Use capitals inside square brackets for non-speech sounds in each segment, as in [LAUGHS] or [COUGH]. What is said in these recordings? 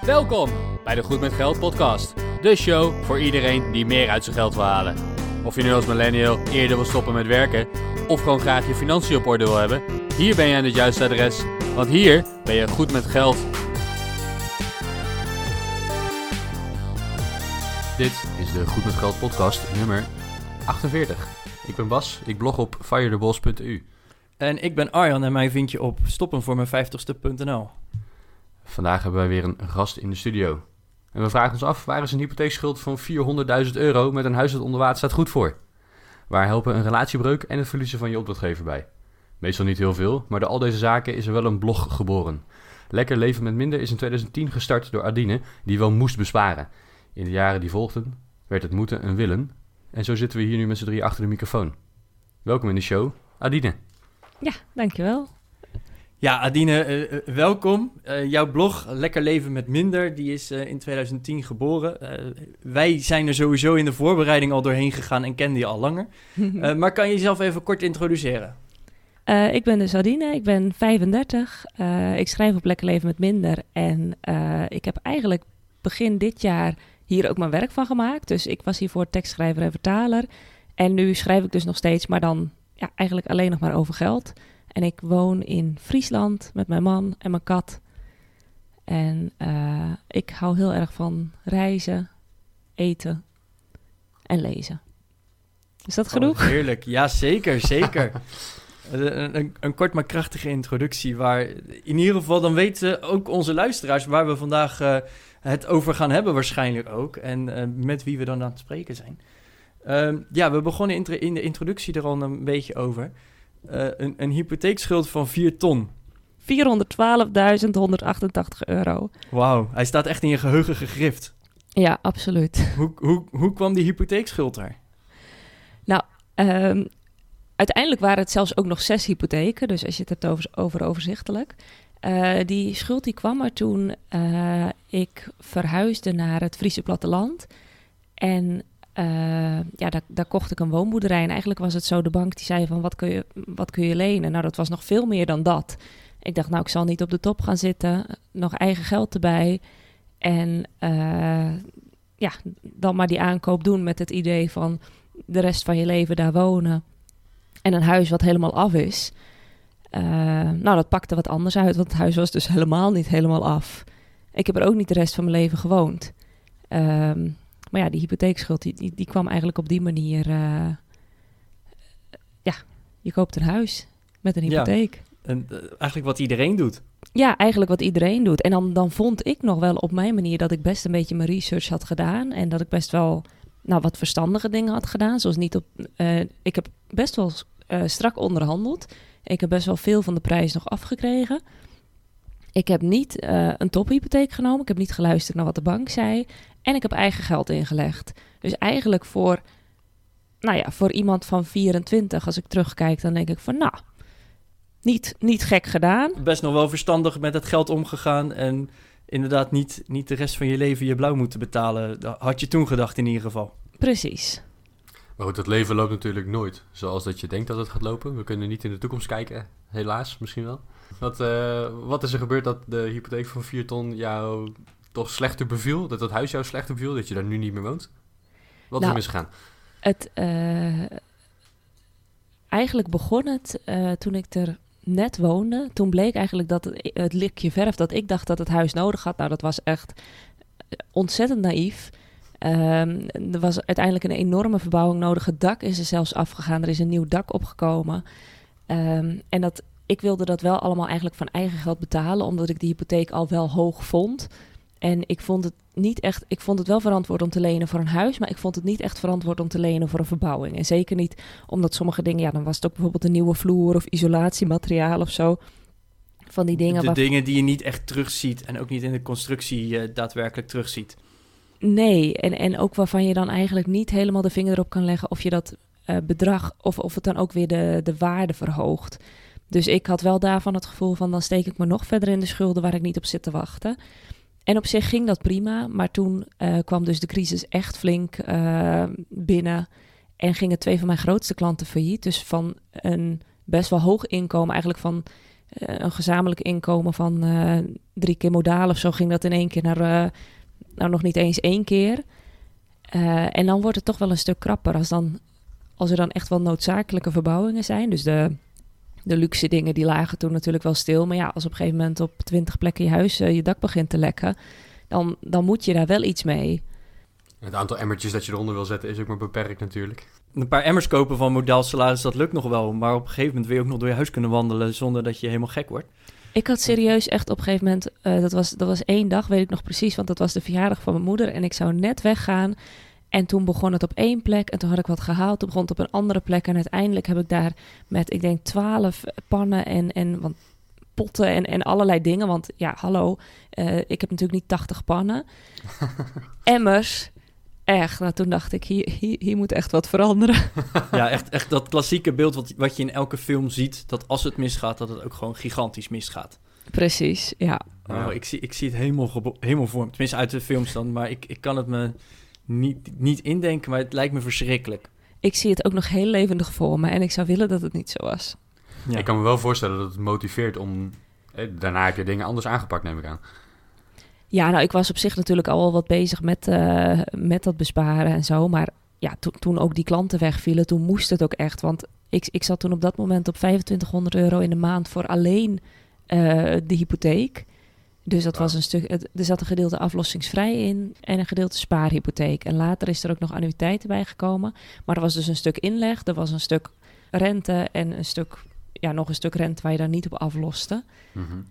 Welkom bij de Goed met Geld podcast. De show voor iedereen die meer uit zijn geld wil halen. Of je nu als millennial eerder wil stoppen met werken of gewoon graag je financiën op orde wil hebben, hier ben je aan het juiste adres. Want hier ben je goed met geld. Dit is de Goed met Geld podcast nummer 48. Ik ben Bas, ik blog op firetheboss.eu. En ik ben Arjan en mij vind je op stoppenvoormijn50ste.nl. Vandaag hebben wij weer een gast in de studio. En we vragen ons af, waar is een hypotheekschuld van 400.000 euro met een huis dat onder water staat goed voor? Waar helpen een relatiebreuk en het verliezen van je opdrachtgever bij? Meestal niet heel veel, maar door al deze zaken is er wel een blog geboren. Lekker leven met minder is in 2010 gestart door Adine, die wel moest besparen. In de jaren die volgden werd het moeten een willen. En zo zitten we hier nu met z'n drie achter de microfoon. Welkom in de show, Adine. Ja, dankjewel. Ja, Adine, eh, eh, welkom. Eh, jouw blog, Lekker Leven met Minder, die is in 2010 geboren. wij zijn er sowieso in de voorbereiding al doorheen gegaan en kenden je al langer. [LAUGHS] maar kan je jezelf even kort introduceren? ik ben dus Adine, ik ben 35. ik schrijf op Lekker Leven met Minder. En ik heb eigenlijk begin dit jaar hier ook mijn werk van gemaakt. Dus ik was hiervoor tekstschrijver en vertaler. En nu schrijf ik dus nog steeds, maar dan ja, eigenlijk alleen nog maar over geld. En ik woon in Friesland met mijn man en mijn kat. En uh, ik hou heel erg van reizen, eten en lezen. Is dat genoeg? Oh, heerlijk, ja zeker, zeker. [LAUGHS] een, een, een, kort maar krachtige introductie waar in ieder geval dan weten ook onze luisteraars waar we vandaag uh, het over gaan hebben waarschijnlijk ook. En uh, met wie we dan aan het spreken zijn. Uh, ja, we begonnen in de introductie er al een beetje over. Uh, een, een hypotheekschuld van 4 ton. 412.188 euro. Wauw, hij staat echt in je geheugen gegrift. Ja, absoluut. Hoe, hoe, hoe kwam die hypotheekschuld er? Nou, um, uiteindelijk waren het zelfs ook nog zes hypotheken. Dus als je het hebt over, over overzichtelijk. Uh, die schuld die kwam er toen uh, ik verhuisde naar het Friese platteland. En uh, ja, daar, daar, kocht ik een woonboerderij. En eigenlijk was het zo, de bank die zei van, wat kun, je, wat kun je lenen? Nou, dat was nog veel meer dan dat. Ik dacht, nou, ik zal niet op de top gaan zitten. Nog eigen geld erbij. En uh, ja, dan maar die aankoop doen met het idee van de rest van je leven daar wonen. En een huis wat helemaal af is. Uh, nou, dat pakte wat anders uit, want het huis was dus helemaal niet helemaal af. Ik heb er ook niet de rest van mijn leven gewoond. Um, maar ja, die hypotheekschuld, die, die, kwam eigenlijk op die manier. Uh, ja, je koopt een huis met een hypotheek. Ja, en, uh, eigenlijk wat iedereen doet. Ja, eigenlijk wat iedereen doet. En dan, dan vond ik nog wel op mijn manier dat ik best een beetje mijn research had gedaan. En dat ik best wel nou, wat verstandige dingen had gedaan. Zoals niet op. Uh, ik heb best wel strak onderhandeld. Ik heb best wel veel van de prijs nog afgekregen. Ik heb niet uh, een tophypotheek genomen. Ik heb niet geluisterd naar wat de bank zei. En ik heb eigen geld ingelegd. Dus eigenlijk voor, nou ja, voor iemand van 24, als ik terugkijk, dan denk ik van nou, niet, niet gek gedaan. Best nog wel verstandig met het geld omgegaan. En inderdaad niet, niet de rest van je leven je blauw moeten betalen. Dat had je toen gedacht in ieder geval. Precies. Maar goed, het leven loopt natuurlijk nooit zoals dat je denkt dat het gaat lopen. We kunnen niet in de toekomst kijken, helaas misschien wel. Wat, uh, wat is er gebeurd dat de hypotheek van 4 ton jou toch slechter beviel? Dat dat huis jou slechter beviel, dat je daar nu niet meer woont? Wat nou, is er misgegaan? Het, uh, eigenlijk begon het uh, toen ik er net woonde. Toen bleek eigenlijk dat het, het likje verf dat ik dacht dat het huis nodig had... nou, dat was echt ontzettend naïef... Um, er was uiteindelijk een enorme verbouwing nodig. Het dak is er zelfs afgegaan. Er is een nieuw dak opgekomen. Um, en dat, ik wilde dat wel allemaal eigenlijk van eigen geld betalen, omdat ik die hypotheek al wel hoog vond. En ik vond het niet echt, ik vond het wel verantwoord om te lenen voor een huis, maar ik vond het niet echt verantwoord om te lenen voor een verbouwing. En zeker niet omdat sommige dingen, ja, dan was het ook bijvoorbeeld een nieuwe vloer of isolatiemateriaal of zo. Van die dingen. De, dingen die je niet echt terugziet en ook niet in de constructie uh, daadwerkelijk terugziet. Nee, en, en ook waarvan je dan eigenlijk niet helemaal de vinger erop kan leggen of je dat uh, bedrag, of, of het dan ook weer de, de waarde verhoogt. Dus ik had wel daarvan het gevoel van dan steek ik me nog verder in de schulden waar ik niet op zit te wachten. En op zich ging dat prima, maar toen uh, kwam dus de crisis echt flink uh, binnen en gingen twee van mijn grootste klanten failliet. Dus van een best wel hoog inkomen, eigenlijk van een gezamenlijk inkomen van eh, drie keer modaal of zo, ging dat in één keer naar, eh, nou nog niet eens één keer. Eh, en dan wordt het toch wel een stuk krapper als, dan, als er dan echt wel noodzakelijke verbouwingen zijn. Dus de, de luxe dingen die lagen toen natuurlijk wel stil. Maar ja, als op een gegeven moment op twintig plekken je huis je dak begint te lekken, dan, dan moet je daar wel iets mee. Het aantal emmertjes dat je eronder wil zetten is ook maar beperkt natuurlijk. Een paar emmers kopen van modaal salaris, dat lukt nog wel. Maar op een gegeven moment wil je ook nog door je huis kunnen wandelen zonder dat je helemaal gek wordt. Ik had serieus echt op een gegeven moment, uh, dat, was, dat was één dag, weet ik nog precies, want dat was de verjaardag van mijn moeder. En ik zou net weggaan. En toen begon het op één plek en toen had ik wat gehaald. Toen begon het op een andere plek. En uiteindelijk heb ik daar met, ik denk, twaalf pannen en, en want potten en, en allerlei dingen. Want ja, hallo, uh, ik heb natuurlijk niet 80 pannen. [LAUGHS] Emmers, echt. Nou, toen dacht ik, hier, hier, hier moet echt wat veranderen. [LAUGHS] Ja, echt, echt dat klassieke beeld wat, wat je in elke film ziet... dat als het misgaat, dat het ook gewoon gigantisch misgaat. Precies, ja. Oh, ik, zie, ik zie het helemaal, helemaal voor me. Tenminste, uit de films dan. Maar ik, ik kan het me niet, niet indenken, maar het lijkt me verschrikkelijk. Ik zie het ook nog heel levendig voor me. En ik zou willen dat het niet zo was. Ja. Ik kan me wel voorstellen dat het motiveert om... Eh, daarna heb je dingen anders aangepakt, neem ik aan. Ja, nou, ik was op zich natuurlijk al wel wat bezig met, uh, met dat besparen en zo. Maar ja, to toen ook die klanten wegvielen, toen moest het ook echt. Want ik, ik zat toen op dat moment op 2500 euro in de maand voor alleen uh, de hypotheek. Dus dat was een stuk. Er zat een gedeelte aflossingsvrij in en een gedeelte spaarhypotheek. En later is er ook nog annuïteiten bijgekomen. Maar er was dus een stuk inleg, er was een stuk rente en een stuk, ja, nog een stuk rente waar je daar niet op afloste. Mm -hmm.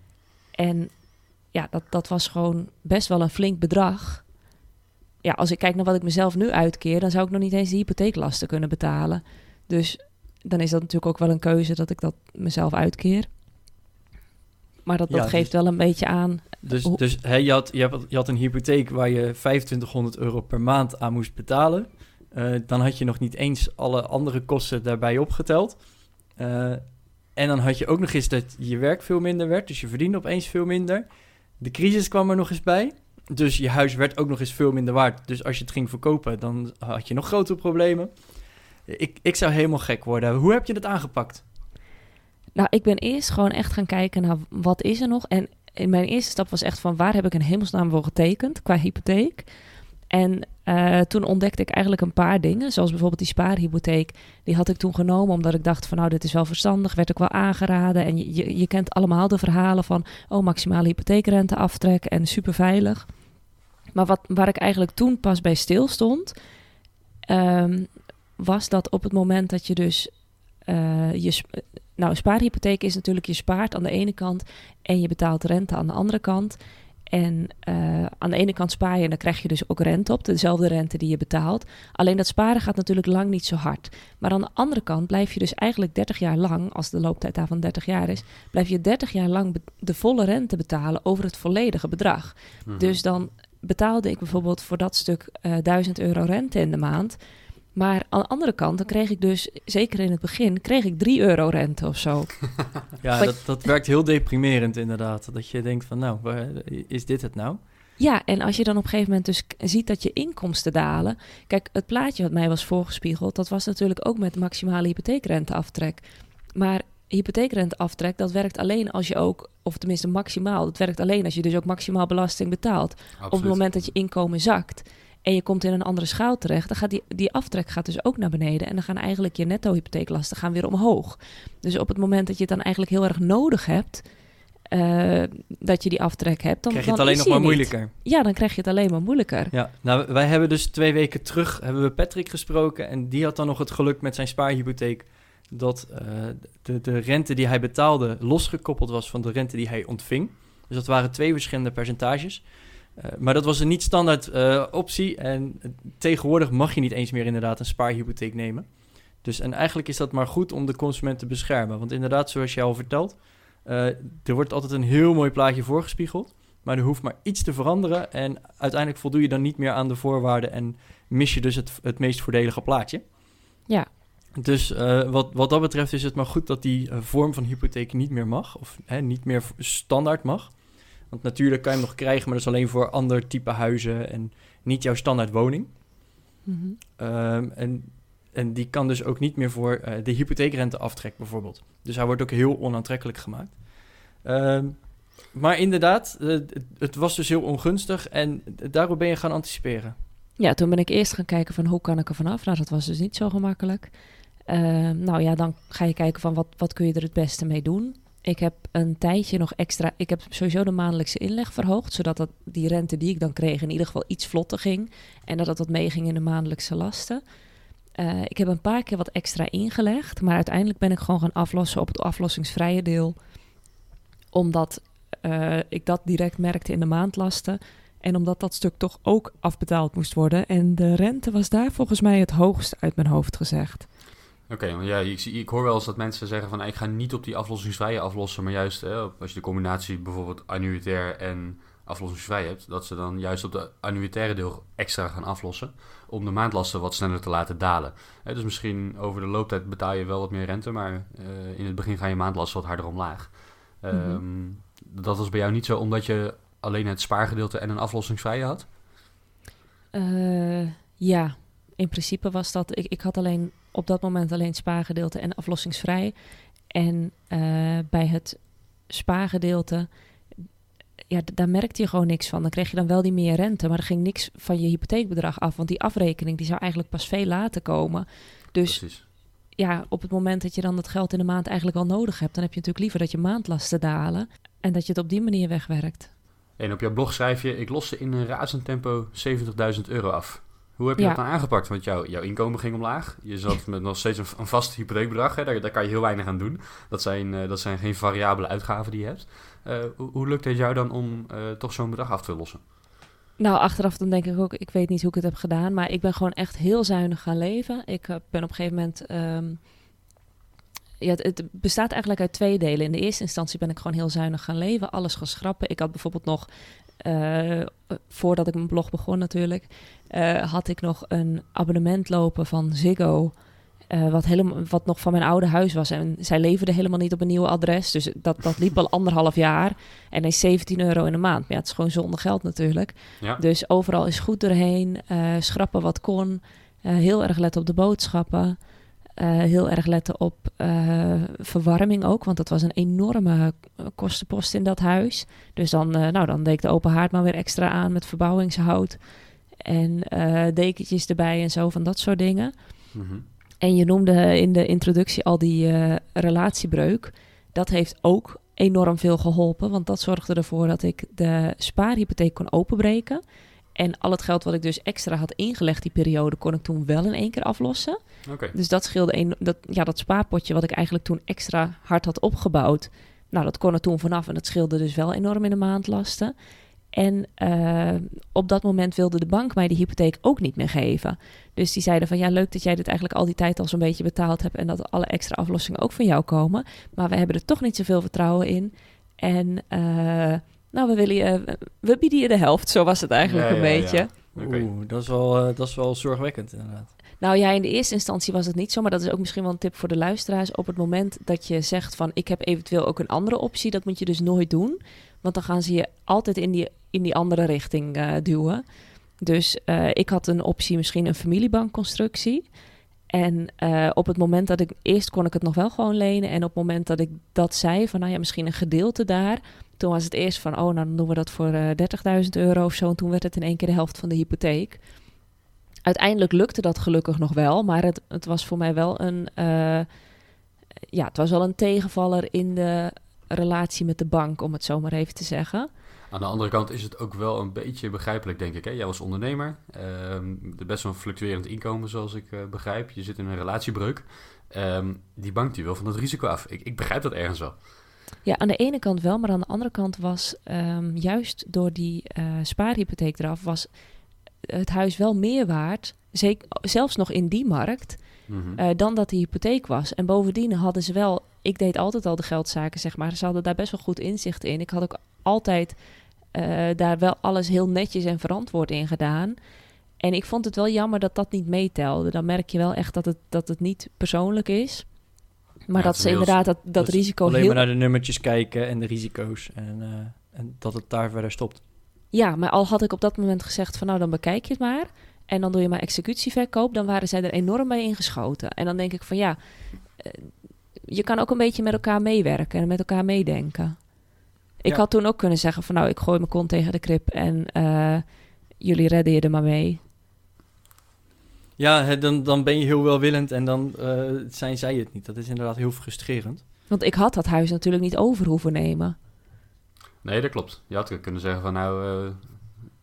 En ja, dat, dat was gewoon best wel een flink bedrag. Ja, als ik kijk naar wat ik mezelf nu uitkeer, dan zou ik nog niet eens de hypotheeklasten kunnen betalen. Dus dan is dat natuurlijk ook wel een keuze dat ik dat mezelf uitkeer. Maar dat, dat ja, geeft dus, wel een beetje aan. Dus, dus hè, je, had, je, had, je had een hypotheek waar je 2500 euro per maand aan moest betalen. Uh, dan had je nog niet eens alle andere kosten daarbij opgeteld. Uh, en dan had je ook nog eens dat je werk veel minder werd. Dus je verdiende opeens veel minder. De crisis kwam er nog eens bij. Dus je huis werd ook nog eens veel minder waard. Dus als je het ging verkopen, dan had je nog grotere problemen. Ik, ik zou helemaal gek worden. Hoe heb je dat aangepakt? Nou, ik ben eerst gewoon echt gaan kijken naar wat is er nog. En in mijn eerste stap was echt van waar heb ik een hemelsnaam voor getekend qua hypotheek. En uh, toen ontdekte ik eigenlijk een paar dingen, zoals bijvoorbeeld die spaarhypotheek. Die had ik toen genomen omdat ik dacht van nou, dit is wel verstandig, werd ook wel aangeraden. En je, je, je kent allemaal de verhalen van, oh, maximale hypotheekrente aftrek en super veilig. Maar wat, waar ik eigenlijk toen pas bij stil stond, um, was dat op het moment dat je dus uh, je... Nou, spaarhypotheek is natuurlijk je spaart aan de ene kant en je betaalt rente aan de andere kant. En uh, aan de ene kant spaar je en dan krijg je dus ook rente op, dezelfde rente die je betaalt. Alleen dat sparen gaat natuurlijk lang niet zo hard. Maar aan de andere kant blijf je dus eigenlijk 30 jaar lang, als de looptijd daarvan 30 jaar is, blijf je 30 jaar lang de volle rente betalen over het volledige bedrag. Mm -hmm. Dus dan betaalde ik bijvoorbeeld voor dat stuk uh, 1000 euro rente in de maand. Maar aan de andere kant, dan kreeg ik dus, zeker in het begin, kreeg ik 3 euro rente of zo. [LAUGHS] ja, dat, dat werkt heel deprimerend inderdaad. Dat je denkt van, nou, is dit het nou? Ja, en als je dan op een gegeven moment dus ziet dat je inkomsten dalen. Kijk, het plaatje wat mij was voorgespiegeld, dat was natuurlijk ook met maximale hypotheekrenteaftrek. Maar hypotheekrenteaftrek, dat werkt alleen als je ook, of tenminste maximaal, dat werkt alleen als je dus ook maximaal belasting betaalt. Absoluut. Op het moment dat je inkomen zakt en je komt in een andere schaal terecht, dan gaat die, die aftrek gaat dus ook naar beneden. En dan gaan eigenlijk je netto-hypotheeklasten gaan weer omhoog. Dus op het moment dat je het dan eigenlijk heel erg nodig hebt, uh, dat je die aftrek hebt, dan krijg je het alleen nog maar moeilijker. Ja, dan krijg je het alleen maar moeilijker. Ja, nou, wij hebben dus twee weken terug hebben we Patrick gesproken en die had dan nog het geluk met zijn spaarhypotheek dat uh, de, de rente die hij betaalde losgekoppeld was van de rente die hij ontving. Dus dat waren twee verschillende percentages. Uh, maar dat was een niet standaard uh, optie. En tegenwoordig mag je niet eens meer inderdaad een spaarhypotheek nemen. Dus en eigenlijk is dat maar goed om de consument te beschermen. Want inderdaad, zoals je al vertelt, uh, er wordt altijd een heel mooi plaatje voorgespiegeld. Maar er hoeft maar iets te veranderen. En uiteindelijk voldoe je dan niet meer aan de voorwaarden. En mis je dus het, het meest voordelige plaatje. Ja. Dus wat, wat dat betreft is het maar goed dat die vorm van hypotheek niet meer mag. Of hè, niet meer standaard mag. Want natuurlijk kan je hem nog krijgen, maar dat is alleen voor ander type huizen en niet jouw standaard woning. Mm -hmm. um, en, en die kan dus ook niet meer voor uh, de hypotheekrenteaftrek bijvoorbeeld. Dus hij wordt ook heel onaantrekkelijk gemaakt. Ehm, maar inderdaad, eh, het, het was dus heel ongunstig en daarop ben je gaan anticiperen. Ja, toen ben ik eerst gaan kijken van hoe kan ik er vanaf. Nou, dat was dus niet zo gemakkelijk. Ehm, nou ja, dan ga je kijken van wat, wat kun je er het beste mee doen. Ik heb een tijdje nog extra. Ik heb sowieso de maandelijkse inleg verhoogd. Zodat dat, die rente die ik dan kreeg in ieder geval iets vlotter ging. En dat dat wat meeging in de maandelijkse lasten. Eh, ik heb een paar keer wat extra ingelegd. Maar uiteindelijk ben ik gewoon gaan aflossen op het aflossingsvrije deel. Omdat eh, ik dat direct merkte in de maandlasten. En omdat dat stuk toch ook afbetaald moest worden. En de rente was daar volgens mij het hoogst uit mijn hoofd gezegd. Oké, want ja, ik, ik hoor wel eens dat mensen zeggen van ik ga niet op die aflossingsvrije aflossen, maar juist als je de combinatie bijvoorbeeld annuitair en aflossingsvrij hebt, dat ze dan juist op de annuitaire deel extra gaan aflossen om de maandlasten wat sneller te laten dalen. dus misschien over de looptijd betaal je wel wat meer rente, maar eh, in het begin gaan je maandlasten wat harder omlaag. Mhm. Ehm, dat was bij jou niet zo omdat je alleen het spaargedeelte en een aflossingsvrije had? Uh, ja, in principe was dat. Ik, ik had alleen op dat moment alleen spaargedeelte en aflossingsvrij. En uh, bij het spaargedeelte, ja, daar merkte je gewoon niks van. Dan kreeg je dan wel die meer rente, maar er ging niks van je hypotheekbedrag af. Want die afrekening die zou eigenlijk pas veel later komen. Dus Precies. ja, op het moment dat je dan dat geld in de maand eigenlijk al nodig hebt, dan heb je natuurlijk liever dat je maandlasten dalen en dat je het op die manier wegwerkt. En op jouw blog schrijf je: Ik loste in een razend tempo 70.000 euro af. Hoe heb je dat dan aangepakt? Want jouw, jouw inkomen ging omlaag. Je zat met nog steeds een, een vast hypotheekbedrag. Hè? Daar, daar kan je heel weinig aan doen. Dat zijn, uh, dat zijn geen variabele uitgaven die je hebt. Uh, hoe, hoe, lukt het jou dan om uh, toch zo'n bedrag af te lossen? Nou, achteraf dan denk ik ook, ik weet niet hoe ik het heb gedaan. Maar ik ben gewoon echt heel zuinig gaan leven. Ik ben op een gegeven moment... Um, ja, het, het, bestaat eigenlijk uit twee delen. In de eerste instantie ben ik gewoon heel zuinig gaan leven. Alles gaan schrappen. Ik had bijvoorbeeld nog uh, voordat ik mijn blog begon natuurlijk, uh, had ik nog een abonnement lopen van Ziggo. Uh, wat, helemaal, wat nog van mijn oude huis was. En zij leverden helemaal niet op een nieuw adres. Dus dat, dat liep al anderhalf jaar. En is 17 euro in de maand. Maar ja, het is gewoon zonder geld natuurlijk. Ja. Dus overal is goed doorheen. schrappen wat kon. heel erg let op de boodschappen. Uh, heel erg letten op uh, verwarming ook, want dat was een enorme kostenpost in dat huis. Dus dan, uh, nou, dan deed ik de open haard maar weer extra aan met verbouwingshout en dekentjes erbij en zo van dat soort dingen. Mm -hmm. En je noemde in de introductie al die relatiebreuk. Dat heeft ook enorm veel geholpen, want dat zorgde ervoor dat ik de spaarhypotheek kon openbreken. En al het geld wat ik dus extra had ingelegd die periode, kon ik toen wel in één keer aflossen. Okay. Dus dat scheelde een, dat, ja, dat spaarpotje wat ik eigenlijk toen extra hard had opgebouwd. Nou, dat kon er toen vanaf en dat scheelde dus wel enorm in de maandlasten. En uh, op dat moment wilde de bank mij de hypotheek ook niet meer geven. Dus die zeiden van ja, leuk dat jij dit eigenlijk al die tijd al zo'n beetje betaald hebt en dat alle extra aflossingen ook van jou komen. Maar we hebben er toch niet zoveel vertrouwen in. En uh, nou, we, willen je, we bieden je de helft. Zo was het eigenlijk een beetje. Oeh, dat is, wel, uh, dat is wel zorgwekkend inderdaad. Nou ja, in de eerste instantie was het niet zo, maar dat is ook misschien wel een tip voor de luisteraars. Op het moment dat je zegt van ik heb eventueel ook een andere optie, dat moet je dus nooit doen. Want dan gaan ze je altijd in die, in die andere richting uh, duwen. Dus uh, ik had een optie, misschien een familiebankconstructie. En uh, op het moment dat ik eerst kon ik het nog wel gewoon lenen. En op het moment dat ik dat zei, van nou ja, misschien een gedeelte daar. Toen was het eerst van, oh, nou dan doen we dat voor uh, 30.000 euro of zo. En toen werd het in één keer de helft van de hypotheek. Uiteindelijk lukte dat gelukkig nog wel, maar het, het was voor mij wel een, uh, ja, het was wel een tegenvaller in de relatie met de bank, om het zo maar even te zeggen. Aan de andere kant is het ook wel een beetje begrijpelijk, denk ik. Hè? Jij was ondernemer, uh, best wel een fluctuerend inkomen, zoals ik uh, begrijp. Je zit in een relatiebreuk. Um, die bank die wil van het risico af. Ik, ik begrijp dat ergens wel. Ja, aan de ene kant wel, maar aan de andere kant was um, juist door die uh, spaarhypotheek eraf, was het huis wel meer waard, zeker, zelfs nog in die markt, mm -hmm. uh, dan dat de hypotheek was. En bovendien hadden ze wel, ik deed altijd al de geldzaken, zeg maar, ze hadden daar best wel goed inzicht in. Ik had ook altijd uh, daar wel alles heel netjes en verantwoord in gedaan. En ik vond het wel jammer dat dat niet meetelde. Dan merk je wel echt dat het, dat het niet persoonlijk is. Maar ja, dat ze inderdaad dat, dat dus risico alleen heel... maar naar de nummertjes kijken en de risico's. En, uh, en dat het daar verder stopt. Ja, maar al had ik op dat moment gezegd van nou dan bekijk je het maar. En dan doe je maar executieverkoop. Dan waren zij er enorm bij ingeschoten. En dan denk ik van ja, uh, je kan ook een beetje met elkaar meewerken en met elkaar meedenken. Ik Ja. had toen ook kunnen zeggen van nou, ik gooi mijn kont tegen de krip en eh, jullie redden je er maar mee. Ja, hè, dan, dan ben je heel welwillend en dan eh, zijn zij het niet. Dat is inderdaad heel frustrerend. Want ik had dat huis natuurlijk niet over hoeven nemen. Nee, dat klopt. Je had kunnen zeggen van nou, eh,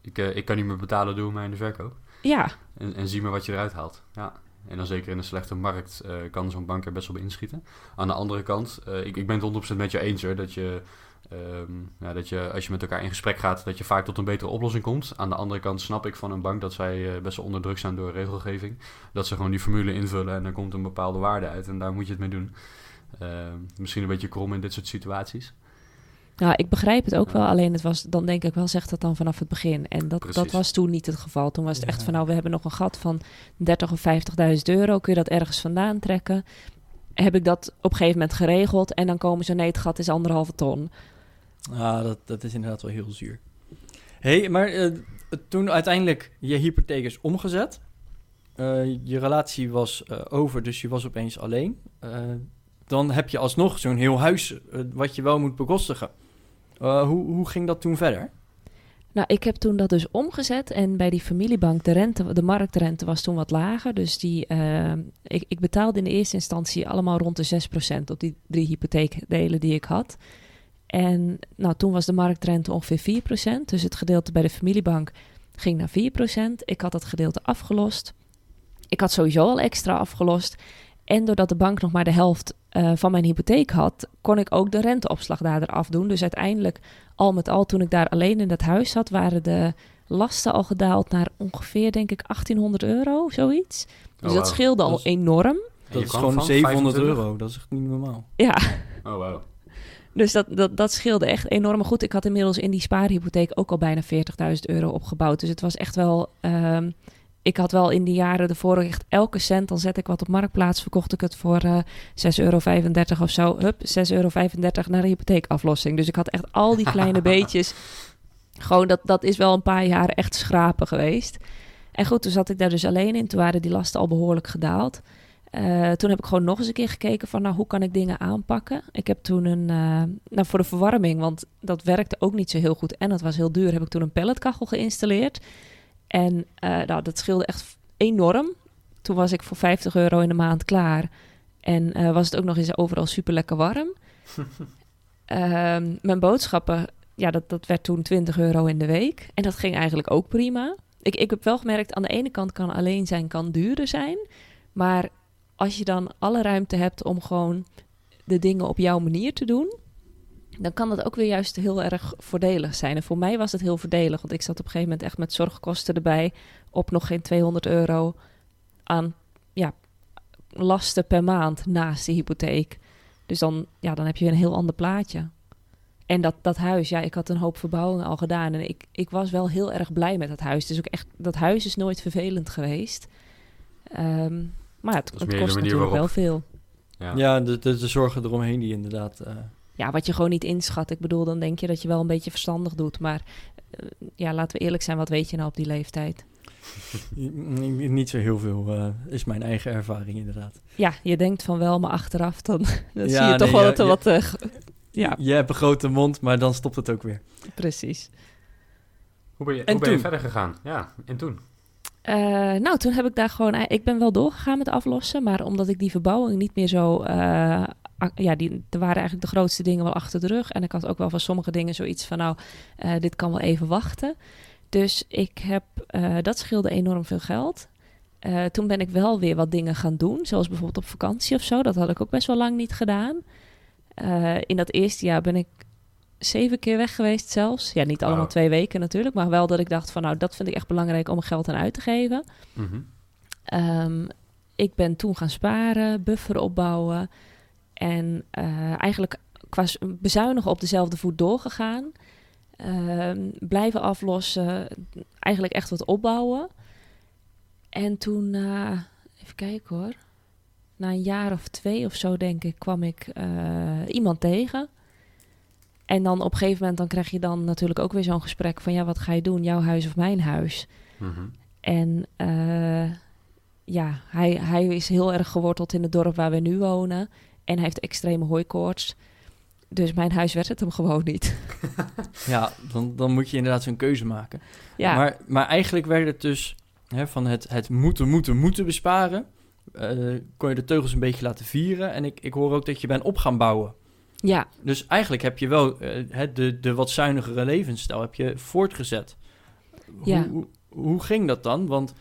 ik, eh, ik kan niet meer betalen, doe mij in de verkoop. Ja, En, en zie maar wat je eruit haalt. Ja. En dan zeker in een slechte markt eh, kan zo'n bank er best wel bij inschieten. Aan de andere kant, eh, ik, ik ben het 100% met je eens hoor, dat je, ehm, ja, dat je als je met elkaar in gesprek gaat, dat je vaak tot een betere oplossing komt. Aan de andere kant snap ik van een bank dat zij eh, best wel onder druk staan door regelgeving. Dat ze gewoon die formule invullen en dan komt een bepaalde waarde uit en daar moet je het mee doen. Ehm, misschien een beetje krom in dit soort situaties. nou, ik begrijp het ook Ja. wel. Alleen het was, dan denk ik wel, zeg dat dan vanaf het begin. En dat, dat was toen niet het geval. Toen was het echt Ja. van nou, we hebben nog een gat van 30 of 50.000 euro. Kun je dat ergens vandaan trekken? Heb ik dat op een gegeven moment geregeld? En dan komen ze, nee, het gat is anderhalve ton. Ah, dat, dat is inderdaad wel heel zuur. hey, maar eh, toen uiteindelijk je hypotheek is omgezet, eh, je relatie was eh, over, dus je was opeens alleen, dan heb je alsnog zo'n heel huis wat je wel moet bekostigen. Hoe, hoe ging dat toen verder? Nou, ik heb toen dat dus omgezet en bij die familiebank, de, rente, de marktrente was toen wat lager. Dus die, ik, ik betaalde in de eerste instantie allemaal rond de 6% op die drie hypotheekdelen die ik had. En nou, toen was de marktrente ongeveer 4%. Dus het gedeelte bij de familiebank ging naar 4%. Ik had dat gedeelte afgelost. Ik had sowieso al extra afgelost. En doordat de bank nog maar de helft eh, van mijn hypotheek had, kon ik ook de renteopslag daar eraf doen. Dus uiteindelijk al met al, toen ik daar alleen in dat huis zat, waren de lasten al gedaald naar ongeveer, denk ik, 1800 euro, zoiets. Dus Oh, dat scheelde al Dat is- enorm. En Dat is gewoon van 700 25? euro, dat is echt niet normaal. Ja, Oh, wow. Dus dat, dat, dat scheelde echt enorm. Maar goed, ik had inmiddels in die spaarhypotheek ook al bijna 40.000 euro opgebouwd. Dus het was echt wel... ehm, ik had wel in die jaren ervoor echt elke cent, dan zet ik wat op marktplaats, verkocht ik het voor eh 6,35 euro of zo. Hup, 6,35 euro naar de hypotheekaflossing. Dus ik had echt al die kleine [LAUGHS] beetjes. Gewoon, dat, dat is wel een paar jaren echt schrapen geweest. En goed, toen zat ik daar dus alleen in. Toen waren die lasten al behoorlijk gedaald. Eh, toen heb ik gewoon nog eens een keer gekeken van, nou, hoe kan ik dingen aanpakken? Ik heb toen een, eh, nou, voor de verwarming, want dat werkte ook niet zo heel goed en dat was heel duur, heb ik toen een pelletkachel geïnstalleerd. En eh, nou, dat scheelde echt enorm. Toen was ik voor 50 euro in de maand klaar. En was het ook nog eens overal super lekker warm. [LAUGHS] Ehm, mijn boodschappen, ja, dat, dat werd toen 20 euro in de week. En dat ging eigenlijk ook prima. Ik, ik heb wel gemerkt, aan de ene kant kan alleen zijn, kan duurder zijn. Maar als je dan alle ruimte hebt om gewoon de dingen op jouw manier te doen, dan kan dat ook weer juist heel erg voordelig zijn. En voor mij was het heel voordelig, want ik zat op een gegeven moment echt met zorgkosten erbij op nog geen 200 euro aan ja, lasten per maand naast de hypotheek. Dus dan, ja, dan heb je een heel ander plaatje. En dat, dat huis, ja, ik had een hoop verbouwingen al gedaan. En ik, ik was wel heel erg blij met dat huis. Dus ook echt, dat huis is nooit vervelend geweest. Ehm, maar het, kost natuurlijk wel veel. Ja. Ja, de, de, de zorgen eromheen die inderdaad... eh, Ja, wat je gewoon niet inschat. Ik bedoel, dan denk je dat je wel een beetje verstandig doet. Maar eh, ja, laten we eerlijk zijn, wat weet je nou op die leeftijd? Niet zo heel veel, eh, is mijn eigen ervaring inderdaad. Ja, je denkt van wel, maar achteraf dan, [LAUGHS] dan Ja, zie je toch wel dat er wat... ja, Je hebt een grote mond, maar dan stopt het ook weer. precies. Hoe ben je, En hoe ben je verder gegaan? Ja, en toen? Eh, nou, toen heb ik daar gewoon... Ik ben wel doorgegaan met aflossen, maar omdat ik die verbouwing niet meer zo... eh, ja, die, er waren eigenlijk de grootste dingen wel achter de rug. En ik had ook wel van sommige dingen zoiets van... Nou, eh, dit kan wel even wachten. Dus ik heb... eh, dat scheelde enorm veel geld. Eh, toen ben ik wel weer wat dingen gaan doen. Zoals bijvoorbeeld op vakantie of zo. Dat had ik ook best wel lang niet gedaan. Eh, in dat eerste jaar ben ik zeven keer weg geweest zelfs. Ja, niet allemaal twee weken natuurlijk. Maar wel dat ik dacht van... Nou, dat vind ik echt belangrijk om geld aan uit te geven. Mhm. Ehm, ik ben toen gaan sparen, buffer opbouwen en eh, eigenlijk qua bezuinigen op dezelfde voet doorgegaan. Ehm, blijven aflossen, eigenlijk echt wat opbouwen. En toen, na, even kijken hoor, na een jaar of twee of zo denk ik, kwam ik eh, iemand tegen. En dan op een gegeven moment dan krijg je dan natuurlijk ook weer zo'n gesprek van ja, wat ga je doen, jouw huis of mijn huis? Mhm. En eh, ja, hij, hij is heel erg geworteld in het dorp waar we nu wonen. En hij heeft extreme hooikoorts. Dus mijn huis werd het hem gewoon niet. [LAUGHS] Ja, dan, dan moet je inderdaad zo'n keuze maken. ja, Maar, maar eigenlijk werd het dus hè, van het, het moeten, moeten, moeten besparen. eh, kon je de teugels een beetje laten vieren. En ik, ik hoor ook dat je bent op gaan bouwen. Ja, Dus eigenlijk heb je wel eh, de, de wat zuinigere levensstijl heb je voortgezet. Ja. Hoe, hoe ging dat dan? Want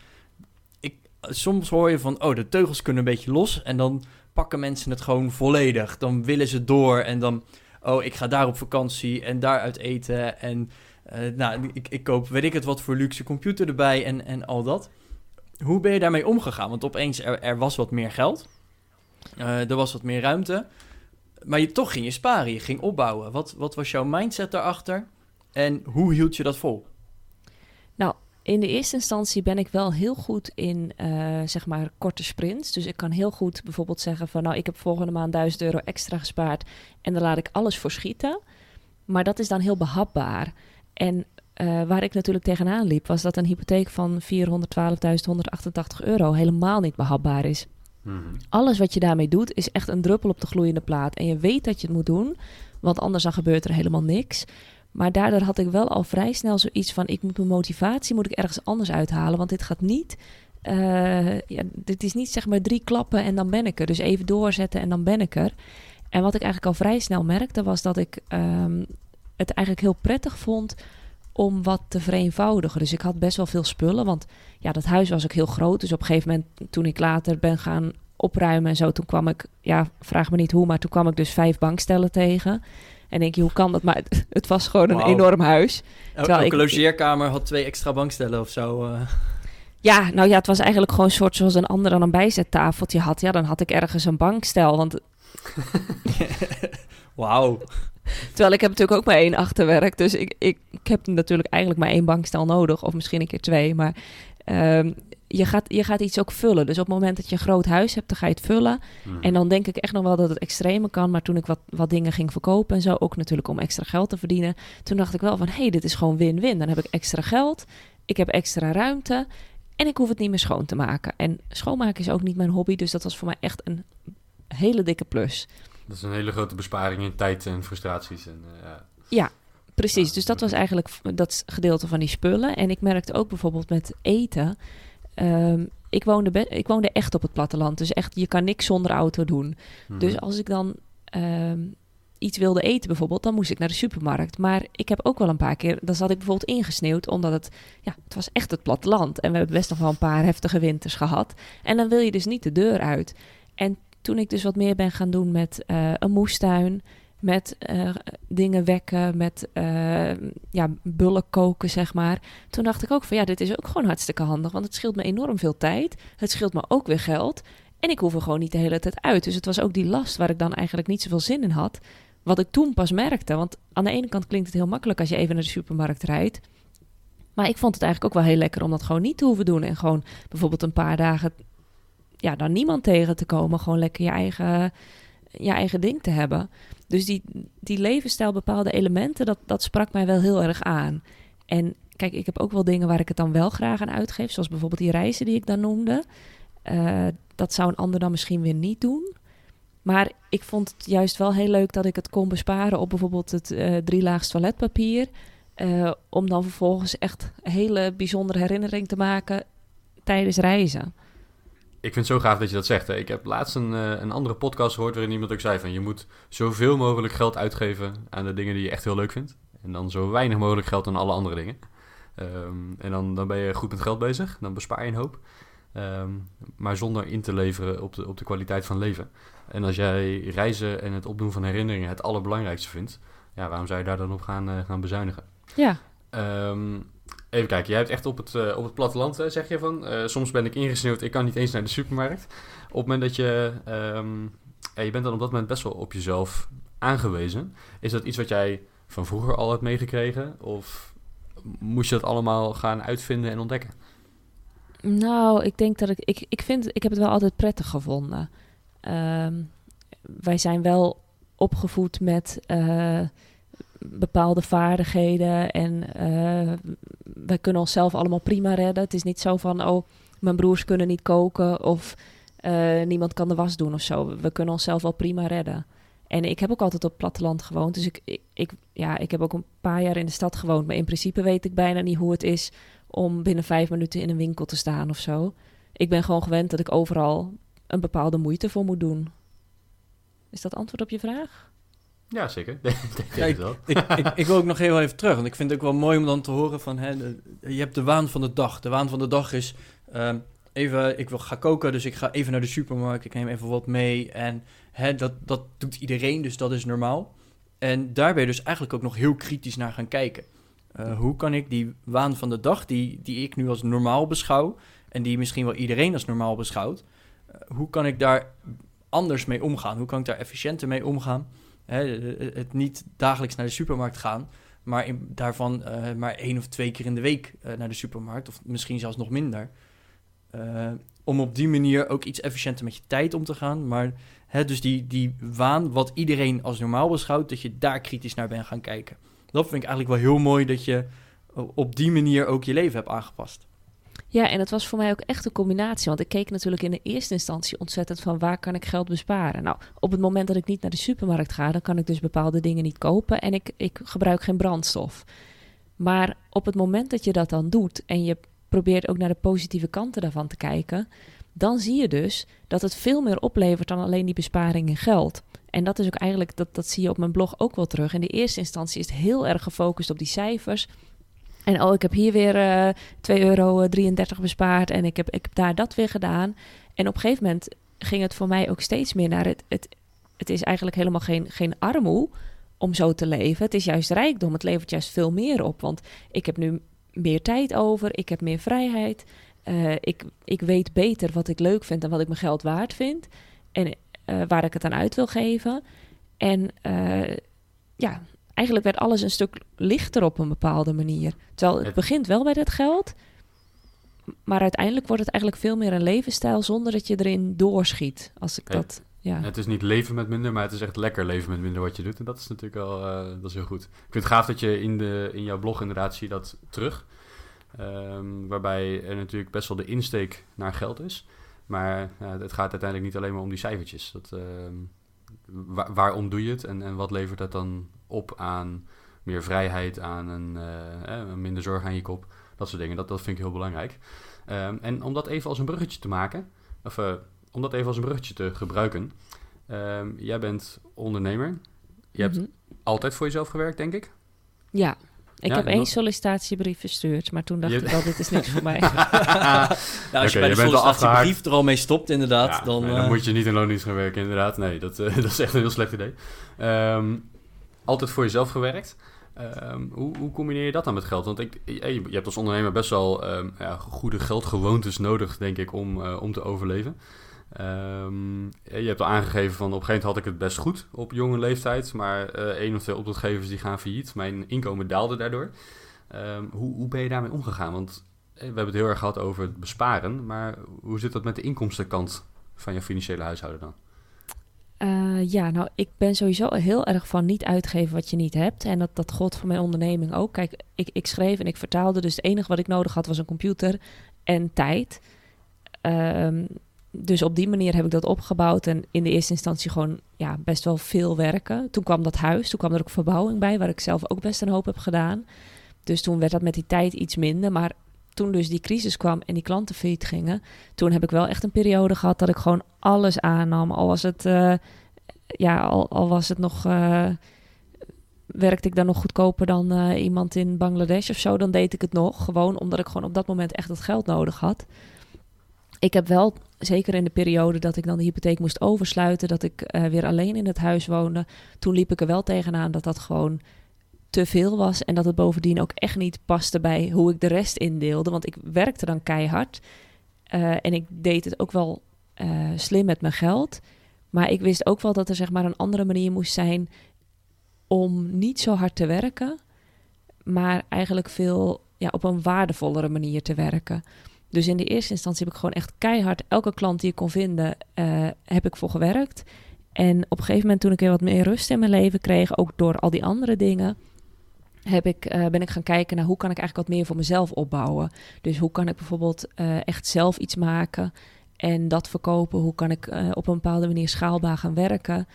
ik, soms hoor je van, oh, de teugels kunnen een beetje los. En dan pakken mensen het gewoon volledig. Dan willen ze door en dan, oh, ik ga daar op vakantie en daar uit eten. En eh, nou, ik, ik koop, weet ik het, wat voor luxe computer erbij en, en al dat. Hoe ben je daarmee omgegaan? Want opeens, er, er was wat meer geld. Eh, er was wat meer ruimte. Maar je, toch ging je sparen, je ging opbouwen. Wat, wat was jouw mindset daarachter? En hoe hield je dat vol? in de eerste instantie ben ik wel heel goed in, eh, zeg maar, korte sprints. Dus ik kan heel goed bijvoorbeeld zeggen van... nou, ik heb volgende maand 1000 euro extra gespaard... en daar laat ik alles voor schieten. Maar dat is dan heel behapbaar. En eh, waar ik natuurlijk tegenaan liep... was dat een hypotheek van 412.188 euro helemaal niet behapbaar is. Mhm. Alles wat je daarmee doet is echt een druppel op de gloeiende plaat. En je weet dat je het moet doen, want anders dan gebeurt er helemaal niks. Maar daardoor had ik wel al vrij snel zoiets van... ik moet mijn motivatie moet ik ergens anders uithalen. Want dit gaat niet... eh, ja, dit is niet zeg maar drie klappen en dan ben ik er. Dus even doorzetten en dan ben ik er. En wat ik eigenlijk al vrij snel merkte... was dat ik ehm, het eigenlijk heel prettig vond om wat te vereenvoudigen. Dus ik had best wel veel spullen, want ja, dat huis was ook heel groot. Dus op een gegeven moment, toen ik later ben gaan opruimen en zo, toen kwam ik, ja, vraag me niet hoe, maar toen kwam ik dus vijf bankstellen tegen. En denk je, hoe kan dat? Maar het, het was gewoon een enorm huis. Terwijl Elke ik- logeerkamer had twee extra bankstellen of zo. eh. Ja, nou ja, het was eigenlijk gewoon een soort zoals een ander dan een bijzettafeltje had. Ja, dan had ik ergens een bankstel. Want [LAUGHS] Wauw. Terwijl ik heb natuurlijk ook maar één achterwerk. Dus ik, ik, ik heb natuurlijk eigenlijk maar één bankstel nodig. Of misschien een keer twee. Maar ehm, je, gaat, je gaat iets ook vullen. Dus op het moment dat je een groot huis hebt, dan ga je het vullen. Mhm. En dan denk ik echt nog wel dat het extreme kan. Maar toen ik wat, wat dingen ging verkopen en zo, ook natuurlijk om extra geld te verdienen. Toen dacht ik wel van, hé, hey, dit is gewoon win-win. Dan heb ik extra geld, ik heb extra ruimte en ik hoef het niet meer schoon te maken. En schoonmaken is ook niet mijn hobby, dus dat was voor mij echt een hele dikke plus. Dat is een hele grote besparing in tijd en frustraties. En, eh, ja. Precies, Ja, dus dat was eigenlijk dat gedeelte van die spullen. En ik merkte ook bijvoorbeeld met eten. ehm, ik, woonde ik woonde echt op het platteland, dus echt, je kan niks zonder auto doen. Mhm. Dus als ik dan ehm, iets wilde eten bijvoorbeeld, dan moest ik naar de supermarkt. Maar ik heb ook wel een paar keer, dan zat ik bijvoorbeeld ingesneeuwd, omdat het, ja, het was echt het platteland. En we hebben best nog wel een paar heftige winters gehad. En dan wil je dus niet de deur uit. En toen ik dus wat meer ben gaan doen met eh, een moestuin, met eh, dingen wekken, met eh, ja, bullen koken, zeg maar. Toen dacht ik ook van ja, dit is ook gewoon hartstikke handig, want het scheelt me enorm veel tijd. Het scheelt me ook weer geld. En ik hoef er gewoon niet de hele tijd uit. Dus het was ook die last waar ik dan eigenlijk niet zoveel zin in had. Wat ik toen pas merkte. Want aan de ene kant klinkt het heel makkelijk als je even naar de supermarkt rijdt. Maar ik vond het eigenlijk ook wel heel lekker om dat gewoon niet te hoeven doen. En gewoon bijvoorbeeld een paar dagen, ja, dan niemand tegen te komen. Gewoon lekker je eigen, je eigen ding te hebben. Dus die, die levensstijl, bepaalde elementen, dat, dat sprak mij wel heel erg aan. En kijk, ik heb ook wel dingen waar ik het dan wel graag aan uitgeef. Zoals bijvoorbeeld die reizen die ik dan noemde. Eh, dat zou een ander dan misschien weer niet doen. Maar ik vond het juist wel heel leuk dat ik het kon besparen op bijvoorbeeld het eh drielaags toiletpapier. eh, om dan vervolgens echt een hele bijzondere herinnering te maken tijdens reizen. Ik vind het zo gaaf dat je dat zegt. Hè. Ik heb laatst een, eh, een andere podcast gehoord waarin iemand ook zei van... je moet zoveel mogelijk geld uitgeven aan de dingen die je echt heel leuk vindt. En dan zo weinig mogelijk geld aan alle andere dingen. Ehm, en dan, dan ben je goed met geld bezig. Dan bespaar je een hoop. Ehm, maar zonder in te leveren op de, op de kwaliteit van leven. En als jij reizen en het opdoen van herinneringen het allerbelangrijkste vindt... Ja, waarom zou je daar dan op gaan, eh, gaan bezuinigen? Ja, Ehm, even kijken, jij hebt echt op het, eh, op het platteland, eh, zeg je van. eh, soms ben ik ingesneeuwd, ik kan niet eens naar de supermarkt. Op het moment dat je, ehm, je bent dan op dat moment best wel op jezelf aangewezen. Is dat iets wat jij van vroeger al hebt meegekregen? Of moest je dat allemaal gaan uitvinden en ontdekken? nou, ik denk dat ik, ik, ik vind, ik heb het wel altijd prettig gevonden. Ehm, wij zijn wel opgevoed met bepaalde vaardigheden en eh, wij kunnen onszelf allemaal prima redden. Het is niet zo van, oh, mijn broers kunnen niet koken of eh, niemand kan de was doen of zo. We kunnen onszelf wel prima redden. En ik heb ook altijd op platteland gewoond. Dus ik, ik, ik, ja, ik heb ook een paar jaar in de stad gewoond. Maar in principe weet ik bijna niet hoe het is om binnen vijf minuten in een winkel te staan of zo. Ik ben gewoon gewend dat ik overal een bepaalde moeite voor moet doen. Is dat antwoord op je vraag? Ja, zeker. [LAUGHS] Denk ik ik, ik, ik wil ook nog heel even terug, want ik vind het ook wel mooi om dan te horen van, hè, de- je hebt de waan van de dag. De waan van de dag is, ehm, even, ik wil gaan koken, dus ik ga even naar de supermarkt, ik neem even wat mee. En hè, dat, dat doet iedereen, dus dat is normaal. En daar ben je dus eigenlijk ook nog heel kritisch naar gaan kijken. Eh, hoe kan ik die waan van de dag, die, die ik nu als normaal beschouw, en die misschien wel iedereen als normaal beschouwt, eh, hoe kan ik daar anders mee omgaan? Hoe kan ik daar efficiënter mee omgaan? Hè, eh, het niet dagelijks naar de supermarkt gaan, maar in, daarvan eh, maar één of twee keer in de week eh, naar de supermarkt, of misschien zelfs nog minder. Eh, om op die manier ook iets efficiënter met je tijd om te gaan. Maar hè, dus die, die waan, wat iedereen als normaal beschouwt, dat je daar kritisch naar bent gaan kijken. Dat vind ik eigenlijk wel heel mooi dat je op die manier ook je leven hebt aangepast. Ja, en het was voor mij ook echt een combinatie. Want ik keek natuurlijk in de eerste instantie ontzettend van waar kan ik geld besparen. Nou, op het moment dat ik niet naar de supermarkt ga, dan kan ik dus bepaalde dingen niet kopen en ik, ik gebruik geen brandstof. Maar op het moment dat je dat dan doet en je probeert ook naar de positieve kanten daarvan te kijken, dan zie je dus dat het veel meer oplevert dan alleen die besparing in geld. En dat is ook eigenlijk, dat, dat zie je op mijn blog ook wel terug. In de eerste instantie is het heel erg gefocust op die cijfers. En oh, ik heb hier weer eh 2,33 euro bespaard en ik heb, ik heb daar dat weer gedaan. En op een gegeven moment ging het voor mij ook steeds meer naar het... Het, het is eigenlijk helemaal geen, geen armoe om zo te leven. Het is juist rijkdom. Het levert juist veel meer op. Want ik heb nu meer tijd over. Ik heb meer vrijheid. eh, ik, ik weet beter wat ik leuk vind en wat ik mijn geld waard vind. En eh, waar ik het aan uit wil geven. En eh, ja, eigenlijk werd alles een stuk lichter op een bepaalde manier. Terwijl het begint wel bij dat geld. Maar uiteindelijk wordt het eigenlijk veel meer een levensstijl zonder dat je erin doorschiet. Als ik dat. Ja. Het is niet leven met minder, maar het is echt lekker leven met minder wat je doet. En dat is natuurlijk wel eh, dat is heel goed. Ik vind het gaaf dat je in, de, in jouw blog inderdaad zie je dat terug. Ehm, waarbij er natuurlijk best wel de insteek naar geld is. Maar ja, het gaat uiteindelijk niet alleen maar om die cijfertjes. Dat, ehm, wa- waarom doe je het en, en wat levert dat dan op aan meer vrijheid, aan een, eh, eh, minder zorg aan je kop. Dat soort dingen, dat, dat vind ik heel belangrijk. Ehm, en om dat even als een bruggetje te maken, of eh, om dat even als een bruggetje te gebruiken. Ehm, jij bent ondernemer. Je hebt Mhm. altijd voor jezelf gewerkt, denk ik. Ja. Ik Ja, heb één sollicitatiebrief verstuurd, maar toen dacht Je- ik wel, dit is niks voor mij. [LAUGHS] Nou, als [LAUGHS] Oké, je bij de al sollicitatiebrief er al mee stopt, inderdaad, Ja, dan... nee, dan eh, moet je niet in loondienst gaan werken, inderdaad. Nee, dat, eh, [LAUGHS] dat is echt een heel slecht idee. Ehm, altijd voor jezelf gewerkt. Ehm, hoe, hoe combineer je dat dan met geld? Want ik, je, hebt als ondernemer best wel ehm, ja, goede geldgewoontes nodig, denk ik, om, eh, om te overleven. Ehm, je hebt al aangegeven van op een gegeven moment had ik het best goed op jonge leeftijd, maar eh één of twee opdrachtgevers die gaan failliet. Mijn inkomen daalde daardoor. Hoe, hoe ben je daarmee omgegaan? Want eh, we hebben het heel erg gehad over het besparen, maar hoe zit dat met de inkomstenkant van je financiële huishouden dan? Eh, ja, nou, ik ben sowieso heel erg van niet uitgeven wat je niet hebt. En dat, dat gold voor mijn onderneming ook. Kijk, ik, ik schreef en ik vertaalde, dus het enige wat ik nodig had was een computer en tijd. Ehm, dus op die manier heb ik dat opgebouwd en in de eerste instantie gewoon ja, best wel veel werken. Toen kwam dat huis, toen kwam er ook verbouwing bij, waar ik zelf ook best een hoop heb gedaan. Dus toen werd dat met die tijd iets minder. Maar toen dus die crisis kwam en die klanten gingen, toen heb ik wel echt een periode gehad dat ik gewoon alles aannam. Al was het, eh, ja, al, was het nog, eh, werkte ik dan nog goedkoper dan eh, iemand in Bangladesh of zo, dan deed ik het nog. Gewoon omdat ik gewoon op dat moment echt het geld nodig had. Ik heb wel, zeker in de periode dat ik dan de hypotheek moest oversluiten, dat ik weer alleen in het huis woonde, toen liep ik er wel tegenaan dat dat gewoon te veel was en dat het bovendien ook echt niet paste bij hoe ik de rest indeelde. Want ik werkte dan keihard eh, en ik deed het ook wel eh, slim met mijn geld. Maar ik wist ook wel dat er zeg maar een andere manier moest zijn om niet zo hard te werken, maar eigenlijk veel ja, op een waardevollere manier te werken. Dus in de eerste instantie heb ik gewoon echt keihard elke klant die ik kon vinden, eh, heb ik voor gewerkt. En op een gegeven moment toen ik weer wat meer rust in mijn leven kreeg, ook door al die andere dingen, heb ik, eh, ben ik gaan kijken naar hoe kan ik eigenlijk wat meer voor mezelf opbouwen. Dus hoe kan ik bijvoorbeeld eh, echt zelf iets maken en dat verkopen? Hoe kan ik eh, op een bepaalde manier schaalbaar gaan werken?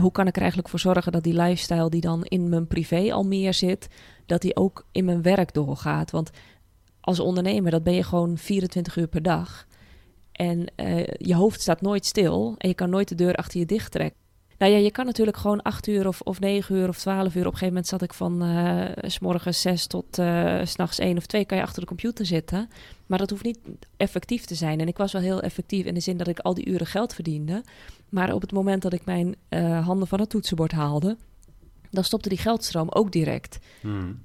Hoe kan ik er eigenlijk voor zorgen dat die lifestyle die dan in mijn privé al meer zit, dat die ook in mijn werk doorgaat? Want als ondernemer, dat ben je gewoon 24 uur per dag. En je hoofd staat nooit stil en je kan nooit de deur achter je dicht trekken. Nou ja, je kan natuurlijk gewoon acht uur of, of negen uur of twaalf uur. Op een gegeven moment zat ik van uh, s morgens zes tot uh, s'nachts één of twee. Kan je achter de computer zitten. Maar dat hoeft niet effectief te zijn. En ik was wel heel effectief in de zin dat ik al die uren geld verdiende. Maar op het moment dat ik mijn uh, handen van het toetsenbord haalde, dan stopte die geldstroom ook direct. Hmm.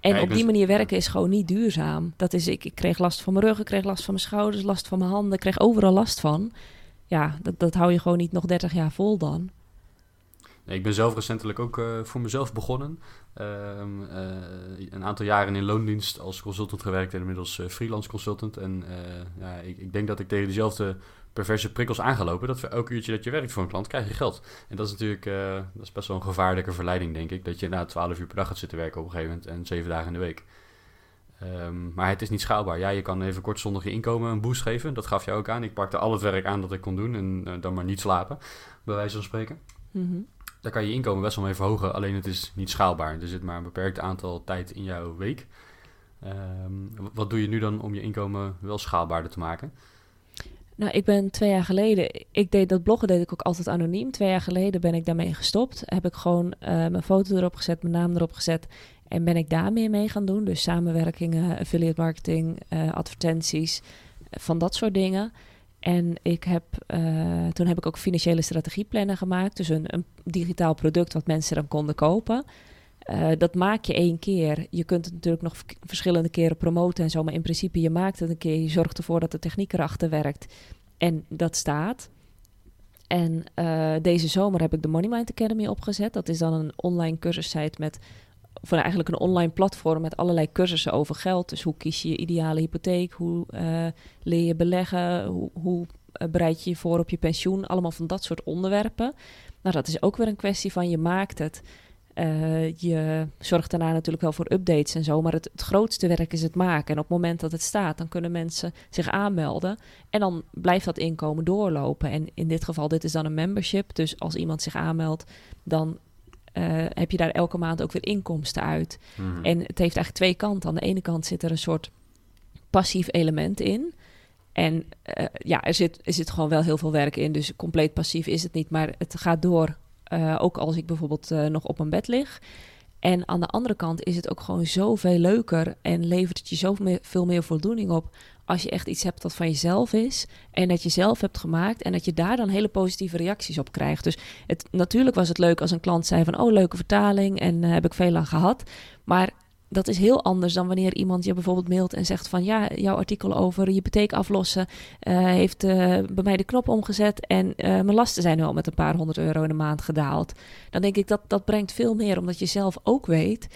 En ja, op die manier werken is gewoon niet duurzaam. Dat is, ik, ik kreeg last van mijn rug, ik kreeg last van mijn schouders, last van mijn handen, ik kreeg overal last van ja, dat, dat hou je gewoon niet nog 30 jaar vol dan. Nee, ik ben zelf recentelijk ook uh, voor mezelf begonnen. Uh, uh, een aantal jaren in loondienst als consultant gewerkt en inmiddels uh, freelance consultant. En ja, ik, ik, denk dat ik tegen dezelfde perverse prikkels aangelopen. Dat voor elk uurtje dat je werkt voor een klant krijg je geld. En dat is natuurlijk dat is best wel een gevaarlijke verleiding, denk ik. Dat je na 12 uur per dag gaat zitten werken op een gegeven moment en 7 dagen in de week. Um, maar het is niet schaalbaar. Ja, je kan even kortstondig je inkomen een boost geven. Dat gaf je ook aan. Ik pakte al het werk aan dat ik kon doen en uh, dan maar niet slapen, bij wijze van spreken. Mm -hmm. Daar kan je inkomen best wel mee verhogen, alleen het is niet schaalbaar. Er zit maar een beperkt aantal tijd in jouw week. Um, wat doe je nu dan om je inkomen wel schaalbaarder te maken? Nou, ik ben twee jaar geleden, ik deed dat bloggen deed ik ook altijd anoniem. Twee jaar geleden ben ik daarmee gestopt. Heb ik gewoon uh, mijn foto erop gezet, mijn naam erop gezet en ben ik daar meer mee gaan doen. Dus samenwerkingen, affiliate marketing, uh, advertenties, van dat soort dingen. En ik heb, uh, toen heb ik ook financiële strategieplannen gemaakt. Dus een, een, digitaal product wat mensen dan konden kopen. Uh, dat maak je één keer. Je kunt het natuurlijk nog verschillende keren promoten en zo. Maar in principe, je maakt het een keer. Je zorgt ervoor dat de techniek erachter werkt. En dat staat. En deze zomer heb ik de Money Mind Academy opgezet. Dat is dan een online cursussite met of eigenlijk een online platform met allerlei cursussen over geld. Dus hoe kies je je ideale hypotheek? Hoe uh, leer je beleggen? Hoe, hoe uh, bereid je je voor op je pensioen? Allemaal van dat soort onderwerpen. Nou, dat is ook weer een kwestie van je maakt het. Uh, je zorgt daarna natuurlijk wel voor updates en zo, maar het, het, grootste werk is het maken. En op het moment dat het staat, dan kunnen mensen zich aanmelden en dan blijft dat inkomen doorlopen. En in dit geval, dit is dan een membership, dus als iemand zich aanmeldt, dan uh, heb je daar elke maand ook weer inkomsten uit. Mm. En het heeft eigenlijk twee kanten. Aan de ene kant zit er een soort passief element in. En uh, ja, er zit, er zit gewoon wel heel veel werk in. Dus compleet passief is het niet. Maar het gaat door, uh, ook als ik bijvoorbeeld nog op mijn bed lig. En aan de andere kant is het ook gewoon zoveel leuker en levert het je zoveel meer voldoening op als je echt iets hebt dat van jezelf is en dat je zelf hebt gemaakt en dat je daar dan hele positieve reacties op krijgt. Dus het, natuurlijk was het leuk als een klant zei van oh leuke vertaling en uh, heb ik veel aan gehad. Maar dat is heel anders dan wanneer iemand je bijvoorbeeld mailt en zegt van ja, jouw artikel over je hypotheek aflossen uh, heeft uh, bij mij de knop omgezet en mijn lasten zijn nu al met een paar honderd euro in de maand gedaald. Dan denk ik dat dat brengt veel meer, omdat je zelf ook weet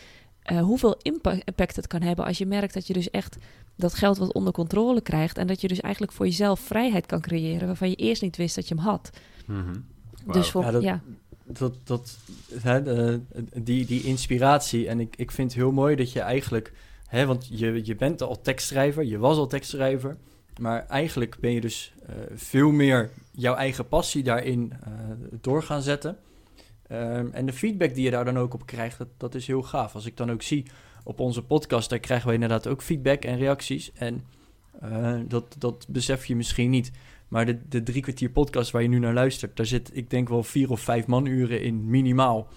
hoeveel impact het kan hebben als je merkt dat je dus echt dat geld wat onder controle krijgt. En dat je dus eigenlijk voor jezelf vrijheid kan creëren waarvan je eerst niet wist dat je hem had. Mm -hmm. wow. Dus voor, ja, dat, ja. dat, dat, hè, die, die inspiratie. En ik, ik vind het heel mooi dat je eigenlijk, hè, want je, je bent al tekstschrijver, je was al tekstschrijver. Maar eigenlijk ben je dus uh, veel meer jouw eigen passie daarin uh, door gaan zetten. Um, en de feedback die je daar dan ook op krijgt, dat, dat is heel gaaf. Als ik dan ook zie op onze podcast, daar krijgen we inderdaad ook feedback en reacties. En uh, dat, dat besef je misschien niet. Maar de, de drie kwartier podcast waar je nu naar luistert, daar zit ik denk wel vier of vijf manuren in minimaal.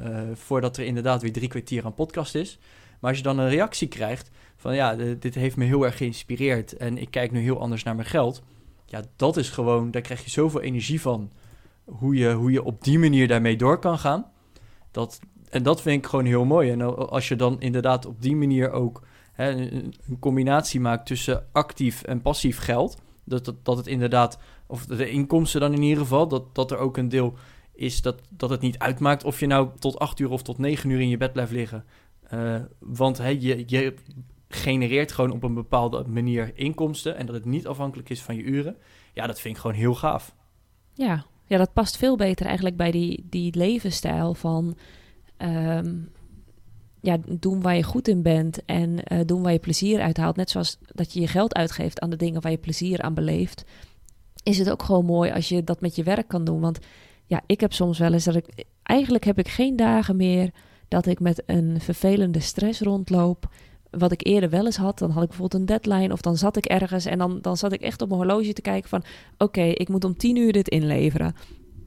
Uh, voordat er inderdaad weer drie kwartier aan podcast is. Maar als je dan een reactie krijgt van ja, dit heeft me heel erg geïnspireerd en ik kijk nu heel anders naar mijn geld. Ja, dat is gewoon, daar krijg je zoveel energie van. Hoe je, hoe je op die manier daarmee door kan gaan. Dat, en dat vind ik gewoon heel mooi. En als je dan inderdaad op die manier ook hè, een, combinatie maakt tussen actief en passief geld. Dat, dat, dat het inderdaad, of de inkomsten dan in ieder geval, dat, dat er ook een deel is dat, dat het niet uitmaakt of je nou tot acht uur of tot negen uur in je bed blijft liggen. Uh, want je, je genereert gewoon op een bepaalde manier inkomsten en dat het niet afhankelijk is van je uren. Ja, dat vind ik gewoon heel gaaf. Ja, ja dat past veel beter eigenlijk bij die, die levensstijl van Um, ja, doen waar je goed in bent en eh, doen waar je plezier uit haalt. Net zoals dat je je geld uitgeeft aan de dingen waar je plezier aan beleeft. Is het ook gewoon mooi als je dat met je werk kan doen. Want ja, ik heb soms wel eens dat ik. Eigenlijk heb ik geen dagen meer dat ik met een vervelende stress rondloop. Wat ik eerder wel eens had, dan had ik bijvoorbeeld een deadline of dan zat ik ergens en dan, dan zat ik echt op mijn horloge te kijken van oké, ik moet om tien uur dit inleveren.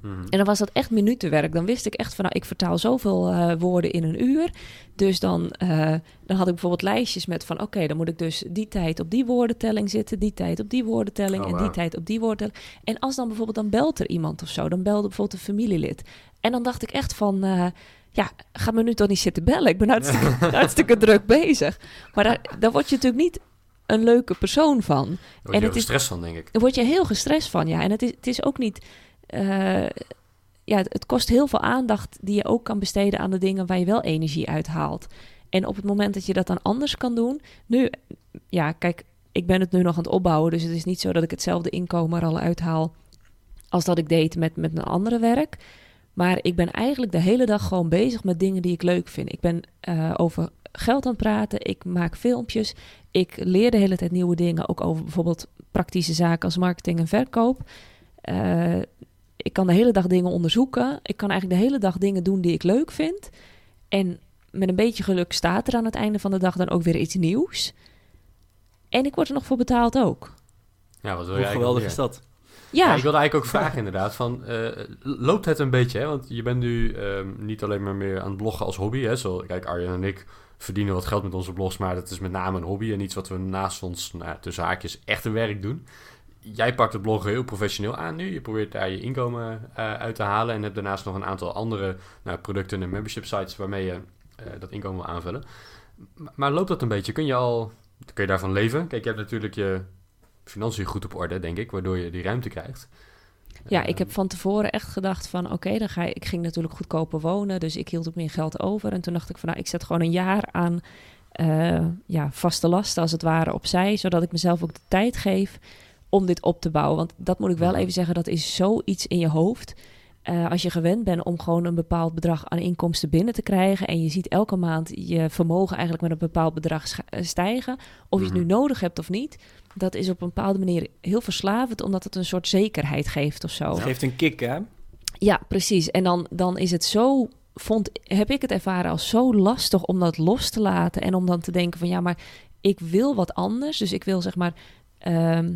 Mhm. En dan was dat echt minutenwerk. Dan wist ik echt van, nou, ik vertaal zoveel eh, woorden in een uur. Dus dan, eh, dan had ik bijvoorbeeld lijstjes met van, oké, dan moet ik dus die tijd op die woordentelling zitten, die tijd op die woordentelling Oh, en die tijd op die woordentelling. En als dan bijvoorbeeld, dan belt er iemand of zo, dan belde bijvoorbeeld een familielid. En dan dacht ik echt van, eh, ja, ga me nu toch niet zitten bellen. Ik ben hartstikke, [LAUGHS] hartstikke druk bezig. Maar daar, daar word je natuurlijk niet een leuke persoon van. Daar word En je het ook is- stress van, denk ik. Daar word je heel gestrest van, ja. En het is, het is ook niet... eh, ja, het, kost heel veel aandacht die je ook kan besteden aan de dingen waar je wel energie uit haalt. En op het moment dat je dat dan anders kan doen... Nu, ja, kijk, ik ben het nu nog aan het opbouwen... dus het is niet zo dat ik hetzelfde inkomen er al uithaal... als dat ik deed met, met mijn andere werk. Maar ik ben eigenlijk de hele dag gewoon bezig met dingen die ik leuk vind. Ik ben eh, over geld aan het praten, ik maak filmpjes... Ik leer de hele tijd nieuwe dingen, ook over bijvoorbeeld praktische zaken als marketing en verkoop. Eh, ik kan de hele dag dingen onderzoeken. Ik kan eigenlijk de hele dag dingen doen die ik leuk vind. En met een beetje geluk staat er aan het einde van de dag dan ook weer iets nieuws. En ik word er nog voor betaald ook. Ja, wat wil Hoe je geweldig eigenlijk is dat? Ja, ik wilde eigenlijk ook vragen inderdaad van, eh, loopt het een beetje, hè? Want je bent nu ehm, niet alleen maar meer aan het bloggen als hobby, hè? Zo, kijk, Arjen en ik verdienen wat geld met onze blogs, maar dat is met name een hobby en iets wat we naast ons, nou, ja, tussen haakjes, echte werk doen. Jij pakt het bloggen heel professioneel aan nu. Je probeert daar je inkomen eh, uit te halen. En hebt daarnaast nog een aantal andere nou, producten en membership sites waarmee je eh, dat inkomen wil aanvullen. Maar loopt dat een beetje? Kun je al kun je daarvan leven? Kijk, je hebt natuurlijk je financiën goed op orde, denk ik, waardoor je die ruimte krijgt. ja, Eh, ik heb van tevoren echt gedacht van oké, dan ga ik, ik ging natuurlijk goedkoper wonen, dus ik hield ook meer geld over. En toen dacht ik van nou, ik zet gewoon een jaar aan ja, vaste lasten als het ware opzij, zodat ik mezelf ook de tijd geef om dit op te bouwen. Want dat moet ik wel even zeggen, dat is zoiets in je hoofd. Eh, als je gewend bent om gewoon een bepaald bedrag aan inkomsten binnen te krijgen en je ziet elke maand je vermogen eigenlijk met een bepaald bedrag eh, stijgen, of je het nu Mhm. nodig hebt of niet, dat is op een bepaalde manier heel verslavend, omdat het een soort zekerheid geeft of zo. Het geeft een kick, hè? Ja, precies. En dan, dan is het zo, vond, heb ik het ervaren als zo lastig om dat los te laten en om dan te denken van ja, maar ik wil wat anders. Dus ik wil zeg maar, ehm,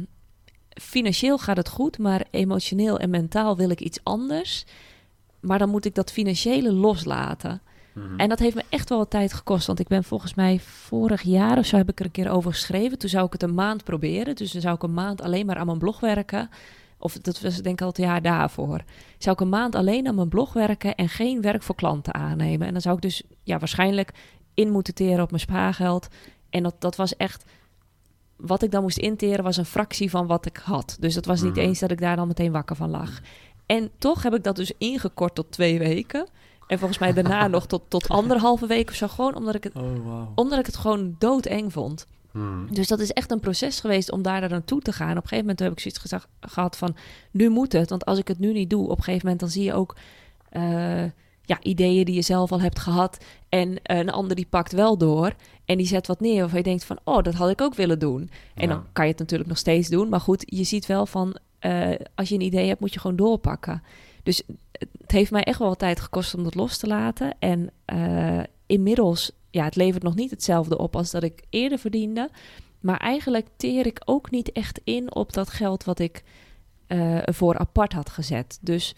financieel gaat het goed, maar emotioneel en mentaal wil ik iets anders. Maar dan moet ik dat financiële loslaten. mhm. En dat heeft me echt wel wat tijd gekost. Want ik ben volgens mij vorig jaar of zo heb ik er een keer over geschreven. Toen zou ik het een maand proberen. Dus dan zou ik een maand alleen maar aan mijn blog werken. Of dat was denk ik al het jaar daarvoor. Zou ik een maand alleen aan mijn blog werken en geen werk voor klanten aannemen. En dan zou ik dus ja, waarschijnlijk in moeten teren op mijn spaargeld. En dat, dat was echt... Wat ik dan moest interen was een fractie van wat ik had. Dus dat was niet Mhm. eens dat ik daar dan meteen wakker van lag. En toch heb ik dat dus ingekort tot twee weken. En volgens mij daarna [LAUGHS] nog tot, tot anderhalve week of zo. Gewoon omdat ik het, Oh, omdat ik het gewoon doodeng vond. Mhm. Dus dat is echt een proces geweest om daar naartoe te gaan. Op een gegeven moment heb ik zoiets gezag, gehad van... nu moet het, want als ik het nu niet doe... op een gegeven moment dan zie je ook... eh, ja, ideeën die je zelf al hebt gehad... en een ander die pakt wel door... en die zet wat neer waarvan je denkt van... oh, dat had ik ook willen doen. En Ja. dan kan je het natuurlijk nog steeds doen. Maar goed, je ziet wel van... eh, als je een idee hebt, moet je gewoon doorpakken. Dus het heeft mij echt wel wat tijd gekost om dat los te laten. En eh, inmiddels, ja, het levert nog niet hetzelfde op als dat ik eerder verdiende. Maar eigenlijk teer ik ook niet echt in op dat geld wat ik eh ervoor apart had gezet. Dus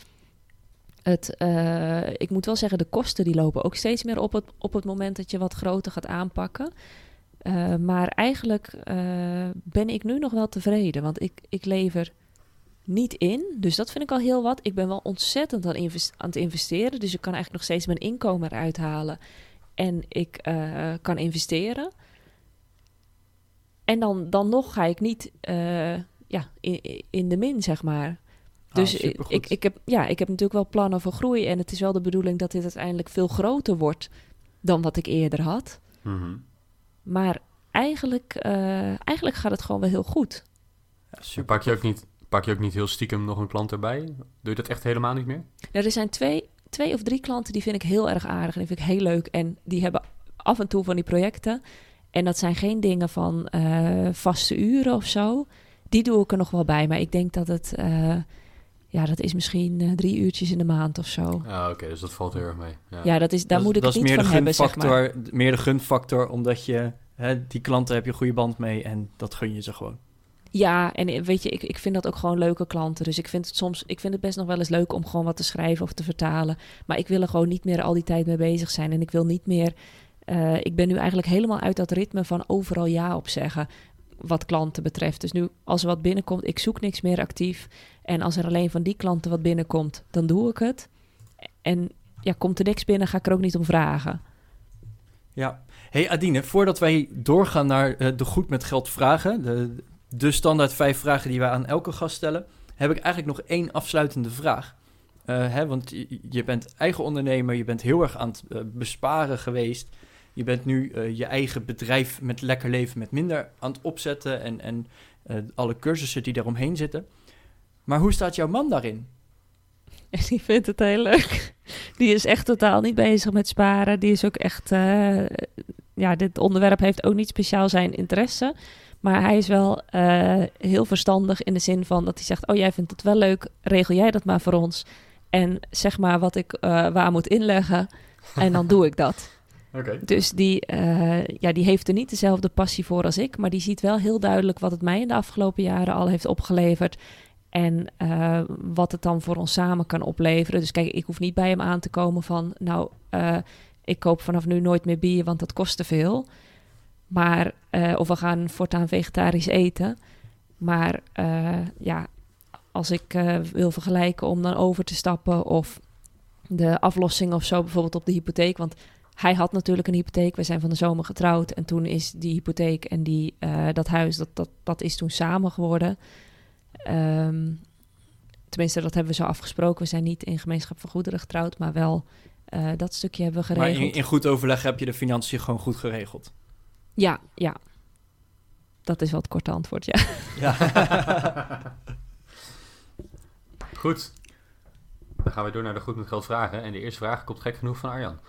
het, eh, ik moet wel zeggen, de kosten die lopen ook steeds meer op het, op het moment dat je wat groter gaat aanpakken. Eh, maar eigenlijk eh, ben ik nu nog wel tevreden, want ik, ik lever niet in. Dus dat vind ik al heel wat. Ik ben wel ontzettend aan, het investeren. Dus ik kan eigenlijk nog steeds mijn inkomen eruit halen. En ik kan investeren. En dan, dan nog ga ik niet ja, in, in de min, zeg maar. Dus Ah, ik, supergoed. ik, ik, heb, ja, ik heb natuurlijk wel plannen voor groei. En het is wel de bedoeling dat dit uiteindelijk veel groter wordt dan wat ik eerder had. Mhm. Maar eigenlijk, eh, eigenlijk gaat het gewoon wel heel goed. Ja. Pak je, ook niet, pak je ook niet heel stiekem nog een klant erbij? Doe je dat echt helemaal niet meer? Nou, er zijn twee, twee of drie klanten die vind ik heel erg aardig en die vind ik heel leuk. En die hebben af en toe van die projecten. En dat zijn geen dingen van eh, vaste uren of zo. Die doe ik er nog wel bij. Maar ik denk dat het... eh, ja, dat is misschien eh, drie uurtjes in de maand of zo. Ja, oké, dus dat valt heel erg mee. Ja. Ja, dat is, daar Dat- moet ik dat het is niet meer van de hebben, zeg maar. gunfactor, Meer de gunfactor, omdat je... Hè, die klanten heb je een goede band mee en dat gun je ze gewoon. Ja, en weet je, ik, ik vind dat ook gewoon leuke klanten. Dus ik vind het soms, ik vind het best nog wel eens leuk om gewoon wat te schrijven of te vertalen. Maar ik wil er gewoon niet meer al die tijd mee bezig zijn. En ik wil niet meer, eh, ik ben nu eigenlijk helemaal uit dat ritme van overal ja op zeggen. Wat klanten betreft. Dus nu, als er wat binnenkomt, ik zoek niks meer actief. En als er alleen van die klanten wat binnenkomt, dan doe ik het. En ja, komt er niks binnen, ga ik er ook niet om vragen. Ja. Hey Adine, voordat wij doorgaan naar eh, de goed met geld vragen, de, de standaard vijf vragen die wij aan elke gast stellen, heb ik eigenlijk nog één afsluitende vraag. Eh, hè, want je, bent eigen ondernemer, je bent heel erg aan het eh, besparen geweest. Je bent nu eh, je eigen bedrijf met lekker leven met minder aan het opzetten en, en eh, alle cursussen die daaromheen zitten. Maar hoe staat jouw man daarin? [LAUGHS] Die vindt het heel leuk. Die is echt totaal niet bezig met sparen. Die is ook echt. eh, ja, dit onderwerp heeft ook niet speciaal zijn interesse. Maar hij is wel heel verstandig in de zin van dat hij zegt: Oh, jij vindt het wel leuk, regel jij dat maar voor ons. En zeg maar wat ik waar moet inleggen. En dan doe ik dat. Dus die, eh, ja, die heeft er niet dezelfde passie voor als ik. Maar die ziet wel heel duidelijk wat het mij in de afgelopen jaren al heeft opgeleverd. En eh, wat het dan voor ons samen kan opleveren. Dus kijk, ik hoef niet bij hem aan te komen van... nou, eh, ik koop vanaf nu nooit meer bier, want dat kost te veel. Maar, of we gaan voortaan vegetarisch eten. Maar ja, als ik wil vergelijken om dan over te stappen... of de aflossing of zo bijvoorbeeld op de hypotheek... want hij had natuurlijk een hypotheek. We zijn van de zomer getrouwd. En toen is die hypotheek en die, eh, dat huis, dat, dat, dat is toen samen geworden. Ehm, tenminste, dat hebben we zo afgesproken. We zijn niet in gemeenschap van goederen getrouwd, maar wel eh, dat stukje hebben we Maar geregeld. in, in goed overleg heb je de financiën gewoon goed geregeld. Ja, ja. Dat is wel het korte antwoord, ja. Ja. [LAUGHS] Goed. Dan gaan we door naar de goed met geld vragen. En de eerste vraag komt gek genoeg van Arjan.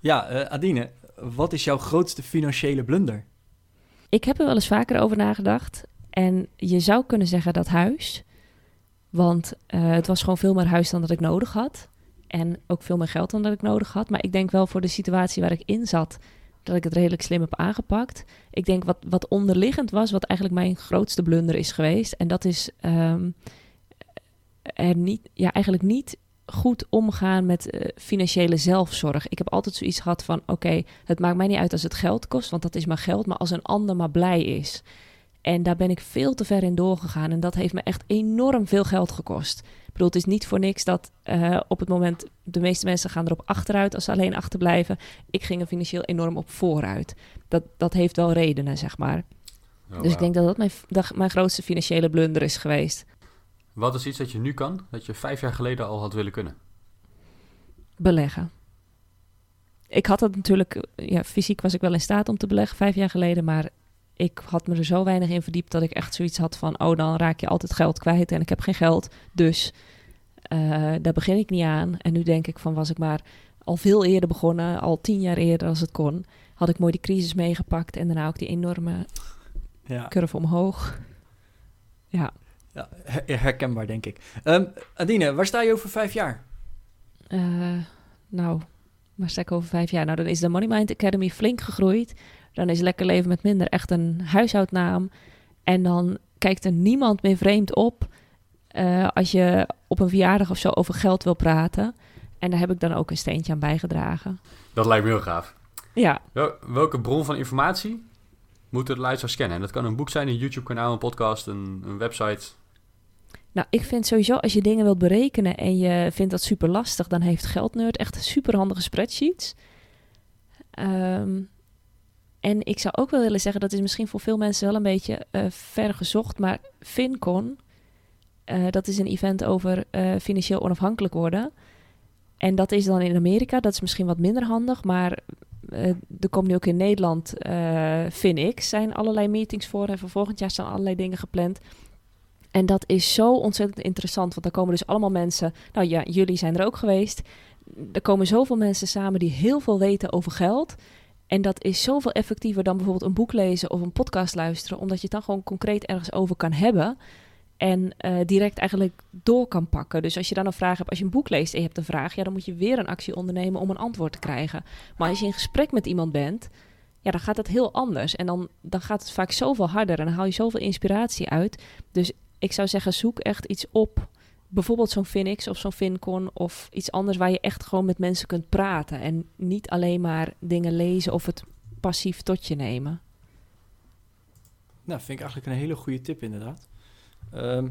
Ja, eh, Adine, wat is jouw grootste financiële blunder? Ik heb er wel eens vaker over nagedacht. En je zou kunnen zeggen dat huis. Want eh, het was gewoon veel meer huis dan dat ik nodig had. En ook veel meer geld dan dat ik nodig had. Maar ik denk wel voor de situatie waar ik in zat, dat ik het redelijk slim heb aangepakt. Ik denk wat, wat onderliggend was, wat eigenlijk mijn grootste blunder is geweest. En dat is ehm, er niet, ja, eigenlijk niet goed omgaan met eh, financiële zelfzorg. Ik heb altijd zoiets gehad van: oké, het maakt mij niet uit als het geld kost, want dat is maar geld, maar als een ander maar blij is. En daar ben ik veel te ver in doorgegaan en dat heeft me echt enorm veel geld gekost. Ik bedoel, het is niet voor niks dat eh, op het moment de meeste mensen gaan erop achteruit als ze alleen achterblijven. Ik ging er financieel enorm op vooruit. Dat, dat heeft wel redenen, zeg maar. Oh, dus ik denk dat dat mijn, dat mijn grootste financiële blunder is geweest. Wat is iets dat je nu kan, dat je vijf jaar geleden al had willen kunnen? beleggen. Ik had het natuurlijk, ja, fysiek was ik wel in staat om te beleggen vijf jaar geleden, maar ik had me er zo weinig in verdiept dat ik echt zoiets had van, oh, dan raak je altijd geld kwijt en ik heb geen geld, dus eh, daar begin ik niet aan. En nu denk ik van, was ik maar al veel eerder begonnen, al tien jaar eerder als het kon, had ik mooi die crisis meegepakt en daarna ook die enorme Ja, curve omhoog. Ja, ja her- herkenbaar denk ik. Ehm, Adine, waar sta je over vijf jaar? Eh, nou, maar sta ik over vijf jaar? Nou, dan is de Money Mind Academy flink gegroeid. Dan is Lekker Leven met Minder echt een huishoudnaam. En dan kijkt er niemand meer vreemd op eh, als je op een verjaardag of zo over geld wil praten. En daar heb ik dan ook een steentje aan bijgedragen. Dat lijkt me heel gaaf. Ja, Wel- welke bron van informatie moeten de luisteraars scannen? En dat kan een boek zijn, een YouTube-kanaal, een podcast, een, een website. Nou, ik vind sowieso als je dingen wilt berekenen en je vindt dat super lastig, dan heeft Geldnerd echt super handige spreadsheets. Ehm, en ik zou ook wel willen zeggen, dat is misschien voor veel mensen wel een beetje eh, ver gezocht, maar FinCon, eh, dat is een event over eh, financieel onafhankelijk worden. En dat is dan in Amerika, dat is misschien wat minder handig, maar er komt nu ook in Nederland FinX, zijn allerlei meetings voor en voor volgend jaar staan allerlei dingen gepland. En dat is zo ontzettend interessant, want daar komen dus allemaal mensen. Nou ja, jullie zijn er ook geweest. Er komen zoveel mensen samen die heel veel weten over geld. En dat is zoveel effectiever dan bijvoorbeeld een boek lezen of een podcast luisteren, omdat je het dan gewoon concreet ergens over kan hebben. En eh, direct eigenlijk door kan pakken. Dus als je dan een vraag hebt, als je een boek leest en je hebt een vraag, ja, dan moet je weer een actie ondernemen om een antwoord te krijgen. Maar als je in gesprek met iemand bent, ja, dan gaat het heel anders. En dan, dan gaat het vaak zoveel harder en dan haal je zoveel inspiratie uit. Dus ik zou zeggen, zoek echt iets op. Bijvoorbeeld zo'n Finix of zo'n Fincon of iets anders waar je echt gewoon met mensen kunt praten. En niet alleen maar dingen lezen of het passief tot je nemen. Nou, vind ik eigenlijk een hele goede tip inderdaad. Ehm,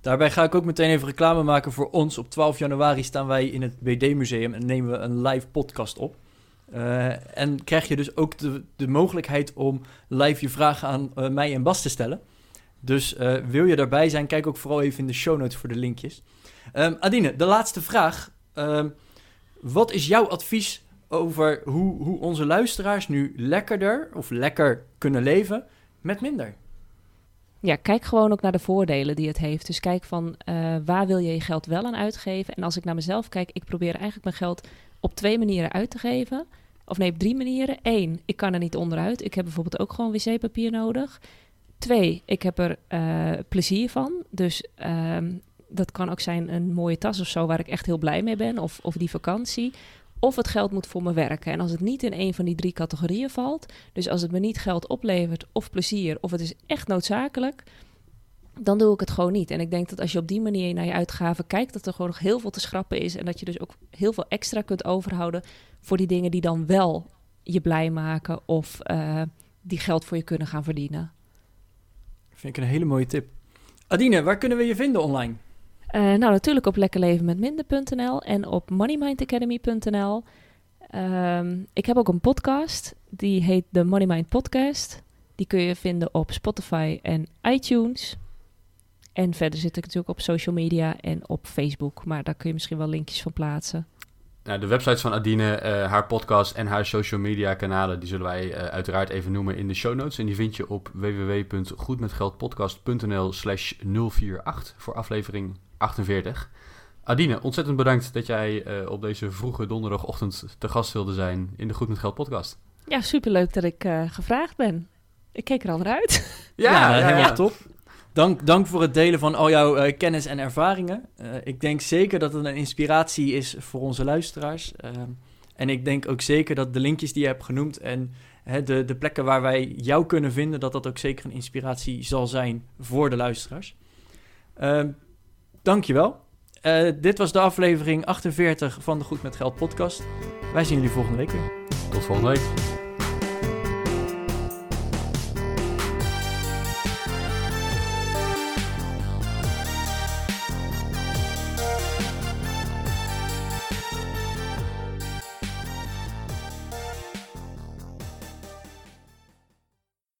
daarbij ga ik ook meteen even reclame maken voor ons. Op 12 januari staan wij in het BD-museum en nemen we een live podcast op. Uh, en krijg je dus ook de, de mogelijkheid om live je vragen aan uh, mij en Bas te stellen. Dus uh, wil je daarbij zijn, kijk ook vooral even in de show notes voor de linkjes. Um, Adine, de laatste vraag. Um, wat is jouw advies over hoe, hoe onze luisteraars nu lekkerder of lekker kunnen leven met minder? Ja, kijk gewoon ook naar de voordelen die het heeft. Dus kijk van uh, waar wil je je geld wel aan uitgeven. En als ik naar mezelf kijk, ik probeer eigenlijk mijn geld op twee manieren uit te geven. Of nee, op drie manieren. Eén, ik kan er niet onderuit. Ik heb bijvoorbeeld ook gewoon wc-papier nodig. Twee, ik heb er uh, plezier van. Dus uh, dat kan ook zijn een mooie tas of zo waar ik echt heel blij mee ben. Of, of die vakantie. Of het geld moet voor me werken. En als het niet in een van die drie categorieën valt, dus als het me niet geld oplevert of plezier, of het is echt noodzakelijk, dan doe ik het gewoon niet. En ik denk dat als je op die manier naar je uitgaven kijkt, dat er gewoon nog heel veel te schrappen is. En dat je dus ook heel veel extra kunt overhouden voor die dingen die dan wel je blij maken of uh, die geld voor je kunnen gaan verdienen. Vind ik een hele mooie tip. Adine, waar kunnen we je vinden online? Uh, nou, natuurlijk op lekkerlevenmetminder.nl en op moneymindacademy.nl. Um, ik heb ook een podcast, die heet de Money Mind Podcast. Die kun je vinden op Spotify en iTunes. En verder zit ik natuurlijk op social media en op Facebook, maar daar kun je misschien wel linkjes van plaatsen. Nou, de websites van Adine, uh, haar podcast en haar social media kanalen, die zullen wij uh, uiteraard even noemen in de show notes. En die vind je op www.goedmetgeldpodcast.nl slash 048 voor aflevering 48. Adine, ontzettend bedankt dat jij uh, op deze vroege donderdagochtend te gast wilde zijn in de Goed met Geld podcast. Ja, superleuk dat ik gevraagd ben. Ik keek er al naar uit. Ja, ja, ja helemaal top. Dank, dank voor het delen van al jouw uh, kennis en ervaringen. Uh, ik denk zeker dat het een inspiratie is voor onze luisteraars. Uh, en ik denk ook zeker dat de linkjes die je hebt genoemd en hè, de, de plekken waar wij jou kunnen vinden, dat dat ook zeker een inspiratie zal zijn voor de luisteraars. dankjewel. dit was de aflevering 48 van de Goed met Geld podcast. Wij zien jullie volgende week weer. Tot volgende week.